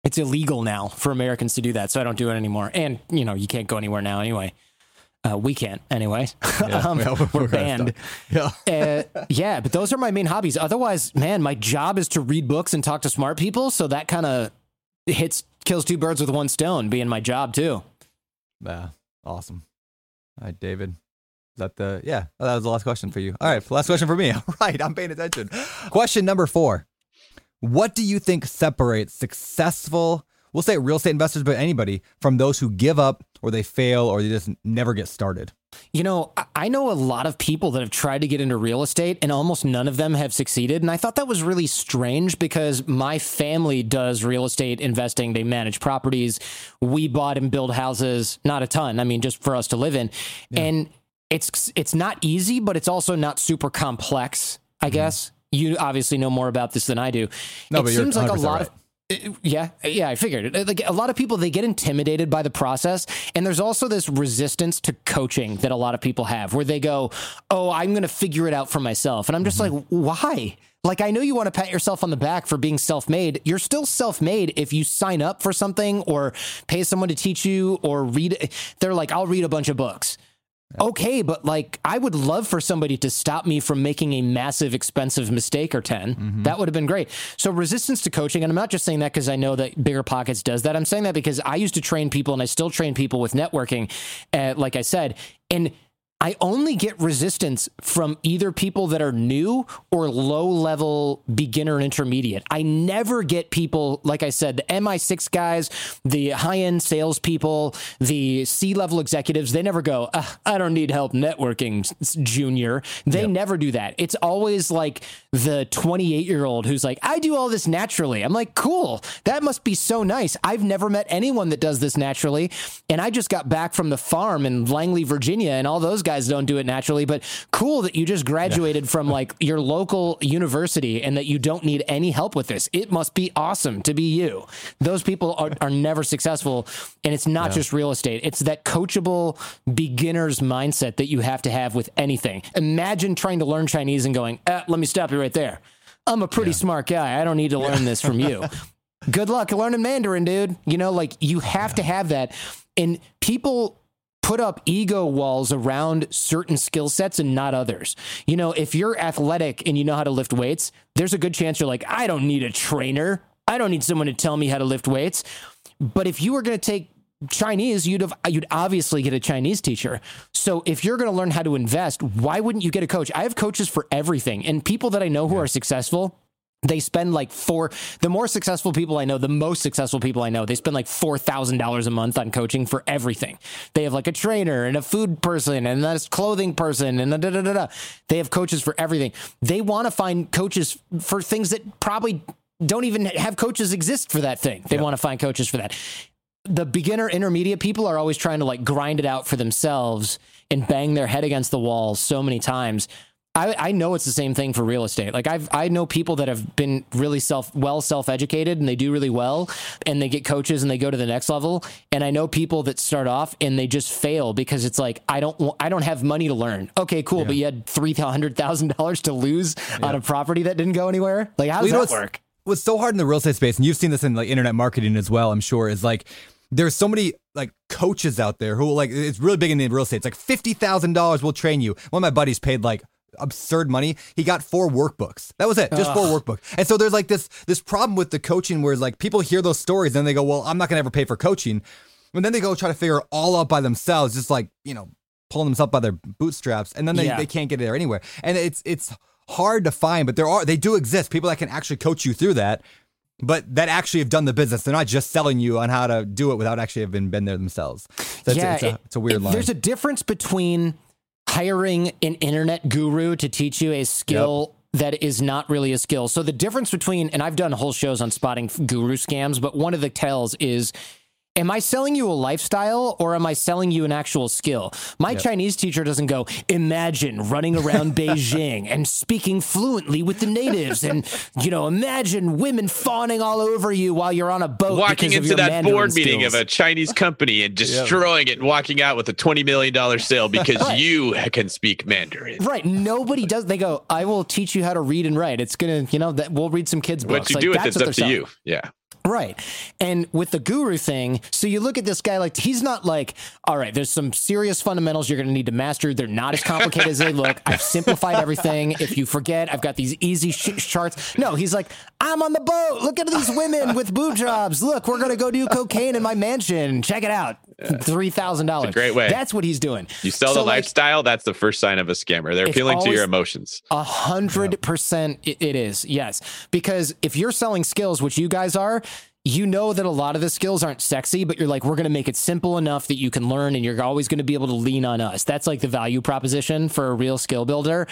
It's illegal now for Americans to do that, so I don't do it anymore. And you know, you can't go anywhere now anyway. Uh, we can't anyway. um, yeah, we're we're banned. Yeah. Uh, yeah, but those are my main hobbies. Otherwise, man, my job is to read books and talk to smart people. So that kind of hits kills two birds with one stone, being my job too. Yeah. Awesome. All right, David. Is that the yeah? oh, that was the last question for you. All right, last question for me. All right, I'm paying attention. Question number four. What do you think separates successful, we'll say real estate investors, but anybody, from those who give up or they fail or they just never get started? You know, I- know a lot of people that have tried to get into real estate and almost none of them have succeeded. And I thought that was really strange because my family does real estate investing. They manage properties. We bought and build houses, not a ton. I mean, just for us to live in. And it's it's not easy, but it's also not super complex, I mm-hmm. guess. You obviously know more about this than I do. No, it but seems like a lot right. of yeah, yeah, I figured. it. Like a lot of people, they get intimidated by the process, and there's also this resistance to coaching that a lot of people have, where they go, "Oh, I'm going to figure it out for myself," and I'm just mm-hmm. like, "Why?" Like I know you want to pat yourself on the back for being self-made. You're still self-made if you sign up for something or pay someone to teach you or read. They're like, "I'll read a bunch of books." Okay, but like I would love for somebody to stop me from making a massive expensive mistake or 10. That would have been great. So resistance to coaching and I'm not just saying that cuz I know that Bigger Pockets does that. I'm saying that because I used to train people and I still train people with networking uh, like I said and I only get resistance from either people that are new or low level beginner and intermediate. I never get people, like I said, the MI6 guys, the high end salespeople, the C level executives. They never go, "Uh, I don't need help networking, junior. They never do that. It's always like the 28 year old who's like, I do all this naturally. I'm like, cool. That must be so nice. I've never met anyone that does this naturally. And I just got back from the farm in Langley, Virginia, and all those guys don't do it naturally. But cool that you just graduated from like your local university and that you don't need any help with this. It must be awesome to be you. Those people are, are never successful. And it's not just real estate, it's that coachable beginner's mindset that you have to have with anything. Imagine trying to learn Chinese and going, uh, let me stop you right there. I'm a pretty smart guy. I don't need to learn this from you. Good luck learning Mandarin, dude. You know, like you have to have that. And people put up ego walls around certain skill sets and not others. You know, if you're athletic and you know how to lift weights, there's a good chance you're like, I don't need a trainer. I don't need someone to tell me how to lift weights. But if you were going to take Chinese, you'd have you'd obviously get a Chinese teacher. So if you're going to learn how to invest, why wouldn't you get a coach? I have coaches for everything, and people that I know who are successful. They spend like four. The more successful people I know, the most successful people I know, they spend like four thousand dollars a month on coaching for everything. They have like a trainer and a food person and a clothing person and da da da da. da. They have coaches for everything. They want to find coaches for things that probably don't even have coaches exist for that thing. They want to find coaches for that the beginner intermediate people are always trying to like grind it out for themselves and bang their head against the wall so many times. I, I know it's the same thing for real estate. Like I've I know people that have been really self well self educated and they do really well and they get coaches and they go to the next level. And I know people that start off and they just fail because it's like I don't I don't have money to learn. Okay, cool, but you had three hundred thousand dollars to lose on a property that didn't go anywhere. Like how does Well, that work? What's so hard in the real estate space, and you've seen this in like internet marketing as well, I'm sure, is like there's so many like coaches out there who like it's really big in the real estate. It's like fifty thousand dollars will train you. One of my buddies paid like absurd money. He got four workbooks. That was it, just four workbooks. And so there's like this this problem with the coaching where it's like people hear those stories and they go, well, I'm not gonna ever pay for coaching, and then they go try to figure it all out by themselves, just like you know pulling themselves by their bootstraps, and then they, Yeah. they can't get there anywhere. And it's it's hard to find, but there are they do exist people that can actually coach you through that. But that actually have done the business. They're not just selling you on how to do it without actually having been there themselves. So it's, it's, a, it- it's a weird it- line. There's a difference between hiring an internet guru to teach you a skill that is not really a skill. So the difference between, and I've done whole shows on spotting guru scams, but one of the tells is. Am I selling you a lifestyle or am I selling you an actual skill? My Chinese teacher doesn't go, imagine running around Beijing and speaking fluently with the natives and, you know, imagine women fawning all over you while you're on a boat. Walking into that Mandarin board meeting skills. of a Chinese company and destroying it and walking out with a $20 million sale because you can speak Mandarin. Right. Nobody does. They go, I will teach you how to read and write. It's going to, you know, that we'll read some kids' books. What you Like, do with that's it's up to selling. you. Yeah. Right. And with the guru thing, so you look at this guy like he's not like, all right, there's some serious fundamentals you're going to need to master. They're not as complicated as they look. I've simplified everything. If you forget, I've got these easy sh- charts. No, he's like, I'm on the boat. Look at these women with boob jobs. Look, we're going to go do cocaine in my mansion. Check it out. $3,000. It's a great way. That's what he's doing. You sell So, the like, lifestyle, that's the first sign of a scammer. They're appealing to your emotions. A hundred percent it is, yes. Because if you're selling skills, which you guys are, you know that a lot of the skills aren't sexy, but you're like, we're going to make it simple enough that you can learn and you're always going to be able to lean on us. That's like the value proposition for a real skill builder.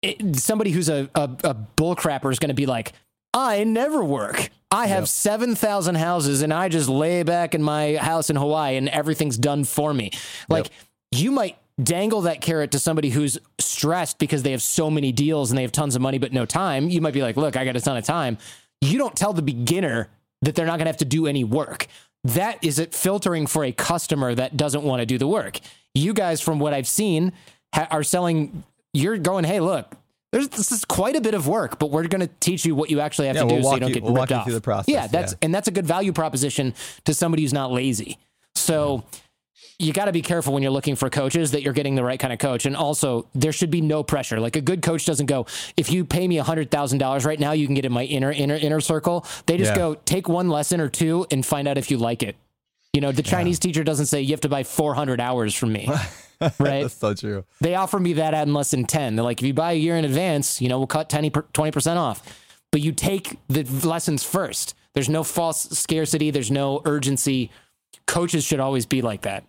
It, somebody who's a, a, a bull crapper is going to be like, I never work. I have 7,000 houses and I just lay back in my house in Hawaii and everything's done for me. Like, you might dangle that carrot to somebody who's stressed because they have so many deals and they have tons of money but no time. You might be like, look, I got a ton of time. You don't tell the beginner that they're not going to have to do any work. That is it filtering for a customer that doesn't want to do the work. You guys, from what I've seen, ha- are selling. You're going, hey, look, there's this is quite a bit of work, but we're going to teach you what you actually have Yeah, to we'll do so you don't you- get we'll ripped off. process, Yeah, that's yeah. and that's a good value proposition to somebody who's not lazy. So you got to be careful when you're looking for coaches that you're getting the right kind of coach. And also, there should be no pressure. Like a good coach doesn't go, if you pay me $100,000 right now, you can get in my inner, inner, inner circle. They just Yeah. go, take one lesson or two and find out if you like it. You know, the Chinese teacher doesn't say you have to buy 400 hours from me. right? That's so true. They offer me that at in less than 10. They're like, if you buy a year in advance, you know, we'll cut 10, 20% off. But you take the lessons first. There's no false scarcity. There's no urgency. Coaches should always be like that.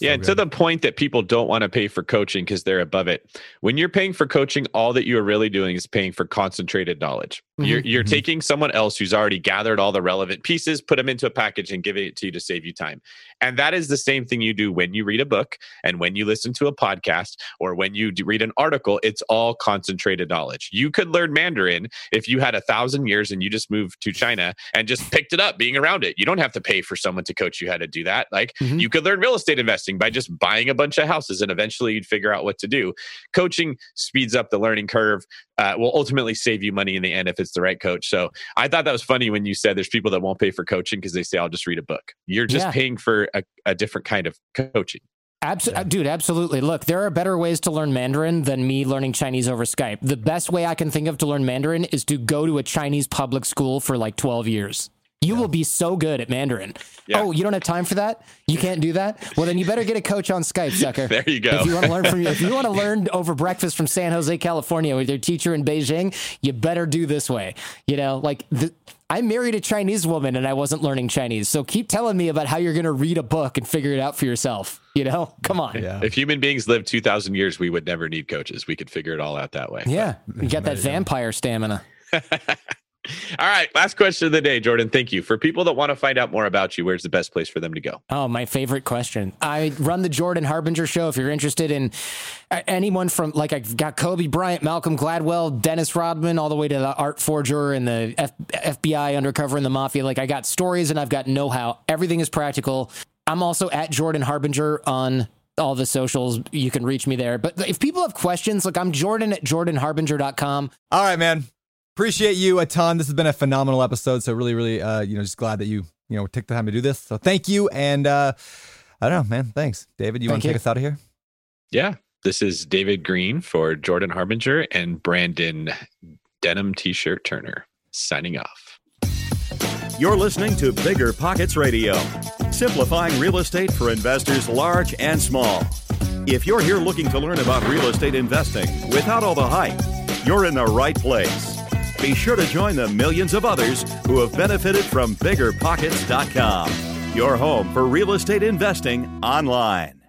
Yeah, so to the point that people don't want to pay for coaching because they're above it. When you're paying for coaching, all that you are really doing is paying for concentrated knowledge. You're you're Mhm. taking someone else who's already gathered all the relevant pieces, put them into a package, and giving it to you to save you time. And that is the same thing you do when you read a book and when you listen to a podcast or when you do read an article. It's all concentrated knowledge. You could learn Mandarin if you had a thousand years and you just moved to China and just picked it up being around it. You don't have to pay for someone to coach you how to do that. Like Mhm. you could learn real estate investing by just buying a bunch of houses and eventually you'd figure out what to do. Coaching speeds up the learning curve, uh, will ultimately save you money in the end if it's the right coach. So I thought that was funny when you said there's people that won't pay for coaching because they say, I'll just read a book. You're just Yeah. paying for a, a different kind of coaching. Absolutely, dude, absolutely. Look, there are better ways to learn Mandarin than me learning Chinese over Skype. The best way I can think of to learn Mandarin is to go to a Chinese public school for like 12 years. You will be so good at Mandarin. Yeah. Oh, you don't have time for that? You can't do that? Well, then you better get a coach on Skype, sucker. There you go. If you want to learn from if you want to learn over breakfast from San Jose, California with your teacher in Beijing, you better do this way. You know, like the, I married a Chinese woman and I wasn't learning Chinese. So keep telling me about how you're going to read a book and figure it out for yourself. You know, come on. yeah. If human beings lived 2,000 years, we would never need coaches. We could figure it all out that way. Yeah, you got that vampire stamina. All right, last question of the day, Jordan. Thank you. For people that want to find out more about you, where's the best place for them to go? Oh, my favorite question. I run the Jordan Harbinger show. If you're interested in uh, anyone from, like, I've got Kobe Bryant, Malcolm Gladwell, Dennis Rodman, all the way to the art forger and the F- FBI undercover and the mafia. Like, I got stories and I've got know how. Everything is practical. I'm also at Jordan Harbinger on all the socials. You can reach me there. But if people have questions, look, I'm Jordan at jordanharbinger.com. All right, man. Appreciate you a ton. This has been a phenomenal episode. So really, really, uh, you know, just glad that you, you know, took the time to do this. So thank you. And uh, I don't know, man. Thanks, David. You want to take us out of here? Yeah. This is David Greene for Jordan Harbinger and Brandon Denim T-shirt Turner signing off. You're listening to Bigger Pockets Radio, simplifying real estate for investors large and small. If you're here looking to learn about real estate investing without all the hype, you're in the right place. Be sure to join the millions of others who have benefited from biggerpockets.com, your home for real estate investing online.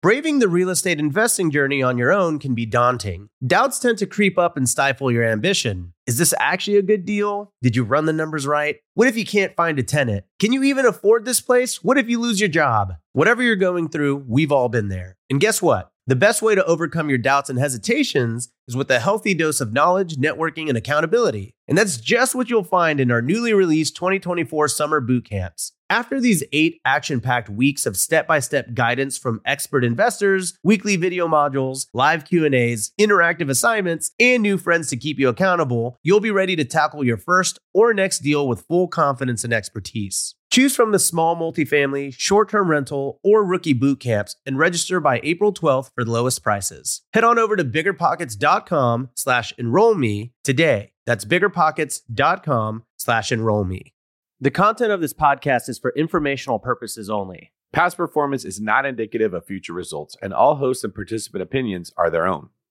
Braving the real estate investing journey on your own can be daunting. Doubts tend to creep up and stifle your ambition. Is this actually a good deal? Did you run the numbers right? What if you can't find a tenant? Can you even afford this place? What if you lose your job? Whatever you're going through, we've all been there. And guess what? The best way to overcome your doubts and hesitations is with a healthy dose of knowledge, networking, and accountability. And that's just what you'll find in our newly released 2024 summer boot camps. After these eight action packed weeks of step by step guidance from expert investors, weekly video modules, live Q&As, interactive assignments, and new friends to keep you accountable, you'll be ready to tackle your first or next deal with full confidence and expertise. Choose from the small multifamily, short term rental, or rookie boot camps and register by April 12th for the lowest prices. Head on over to biggerpockets.com slash enroll me today. That's biggerpockets.com slash enroll me. The content of this podcast is for informational purposes only. Past performance is not indicative of future results, and all hosts and participant opinions are their own.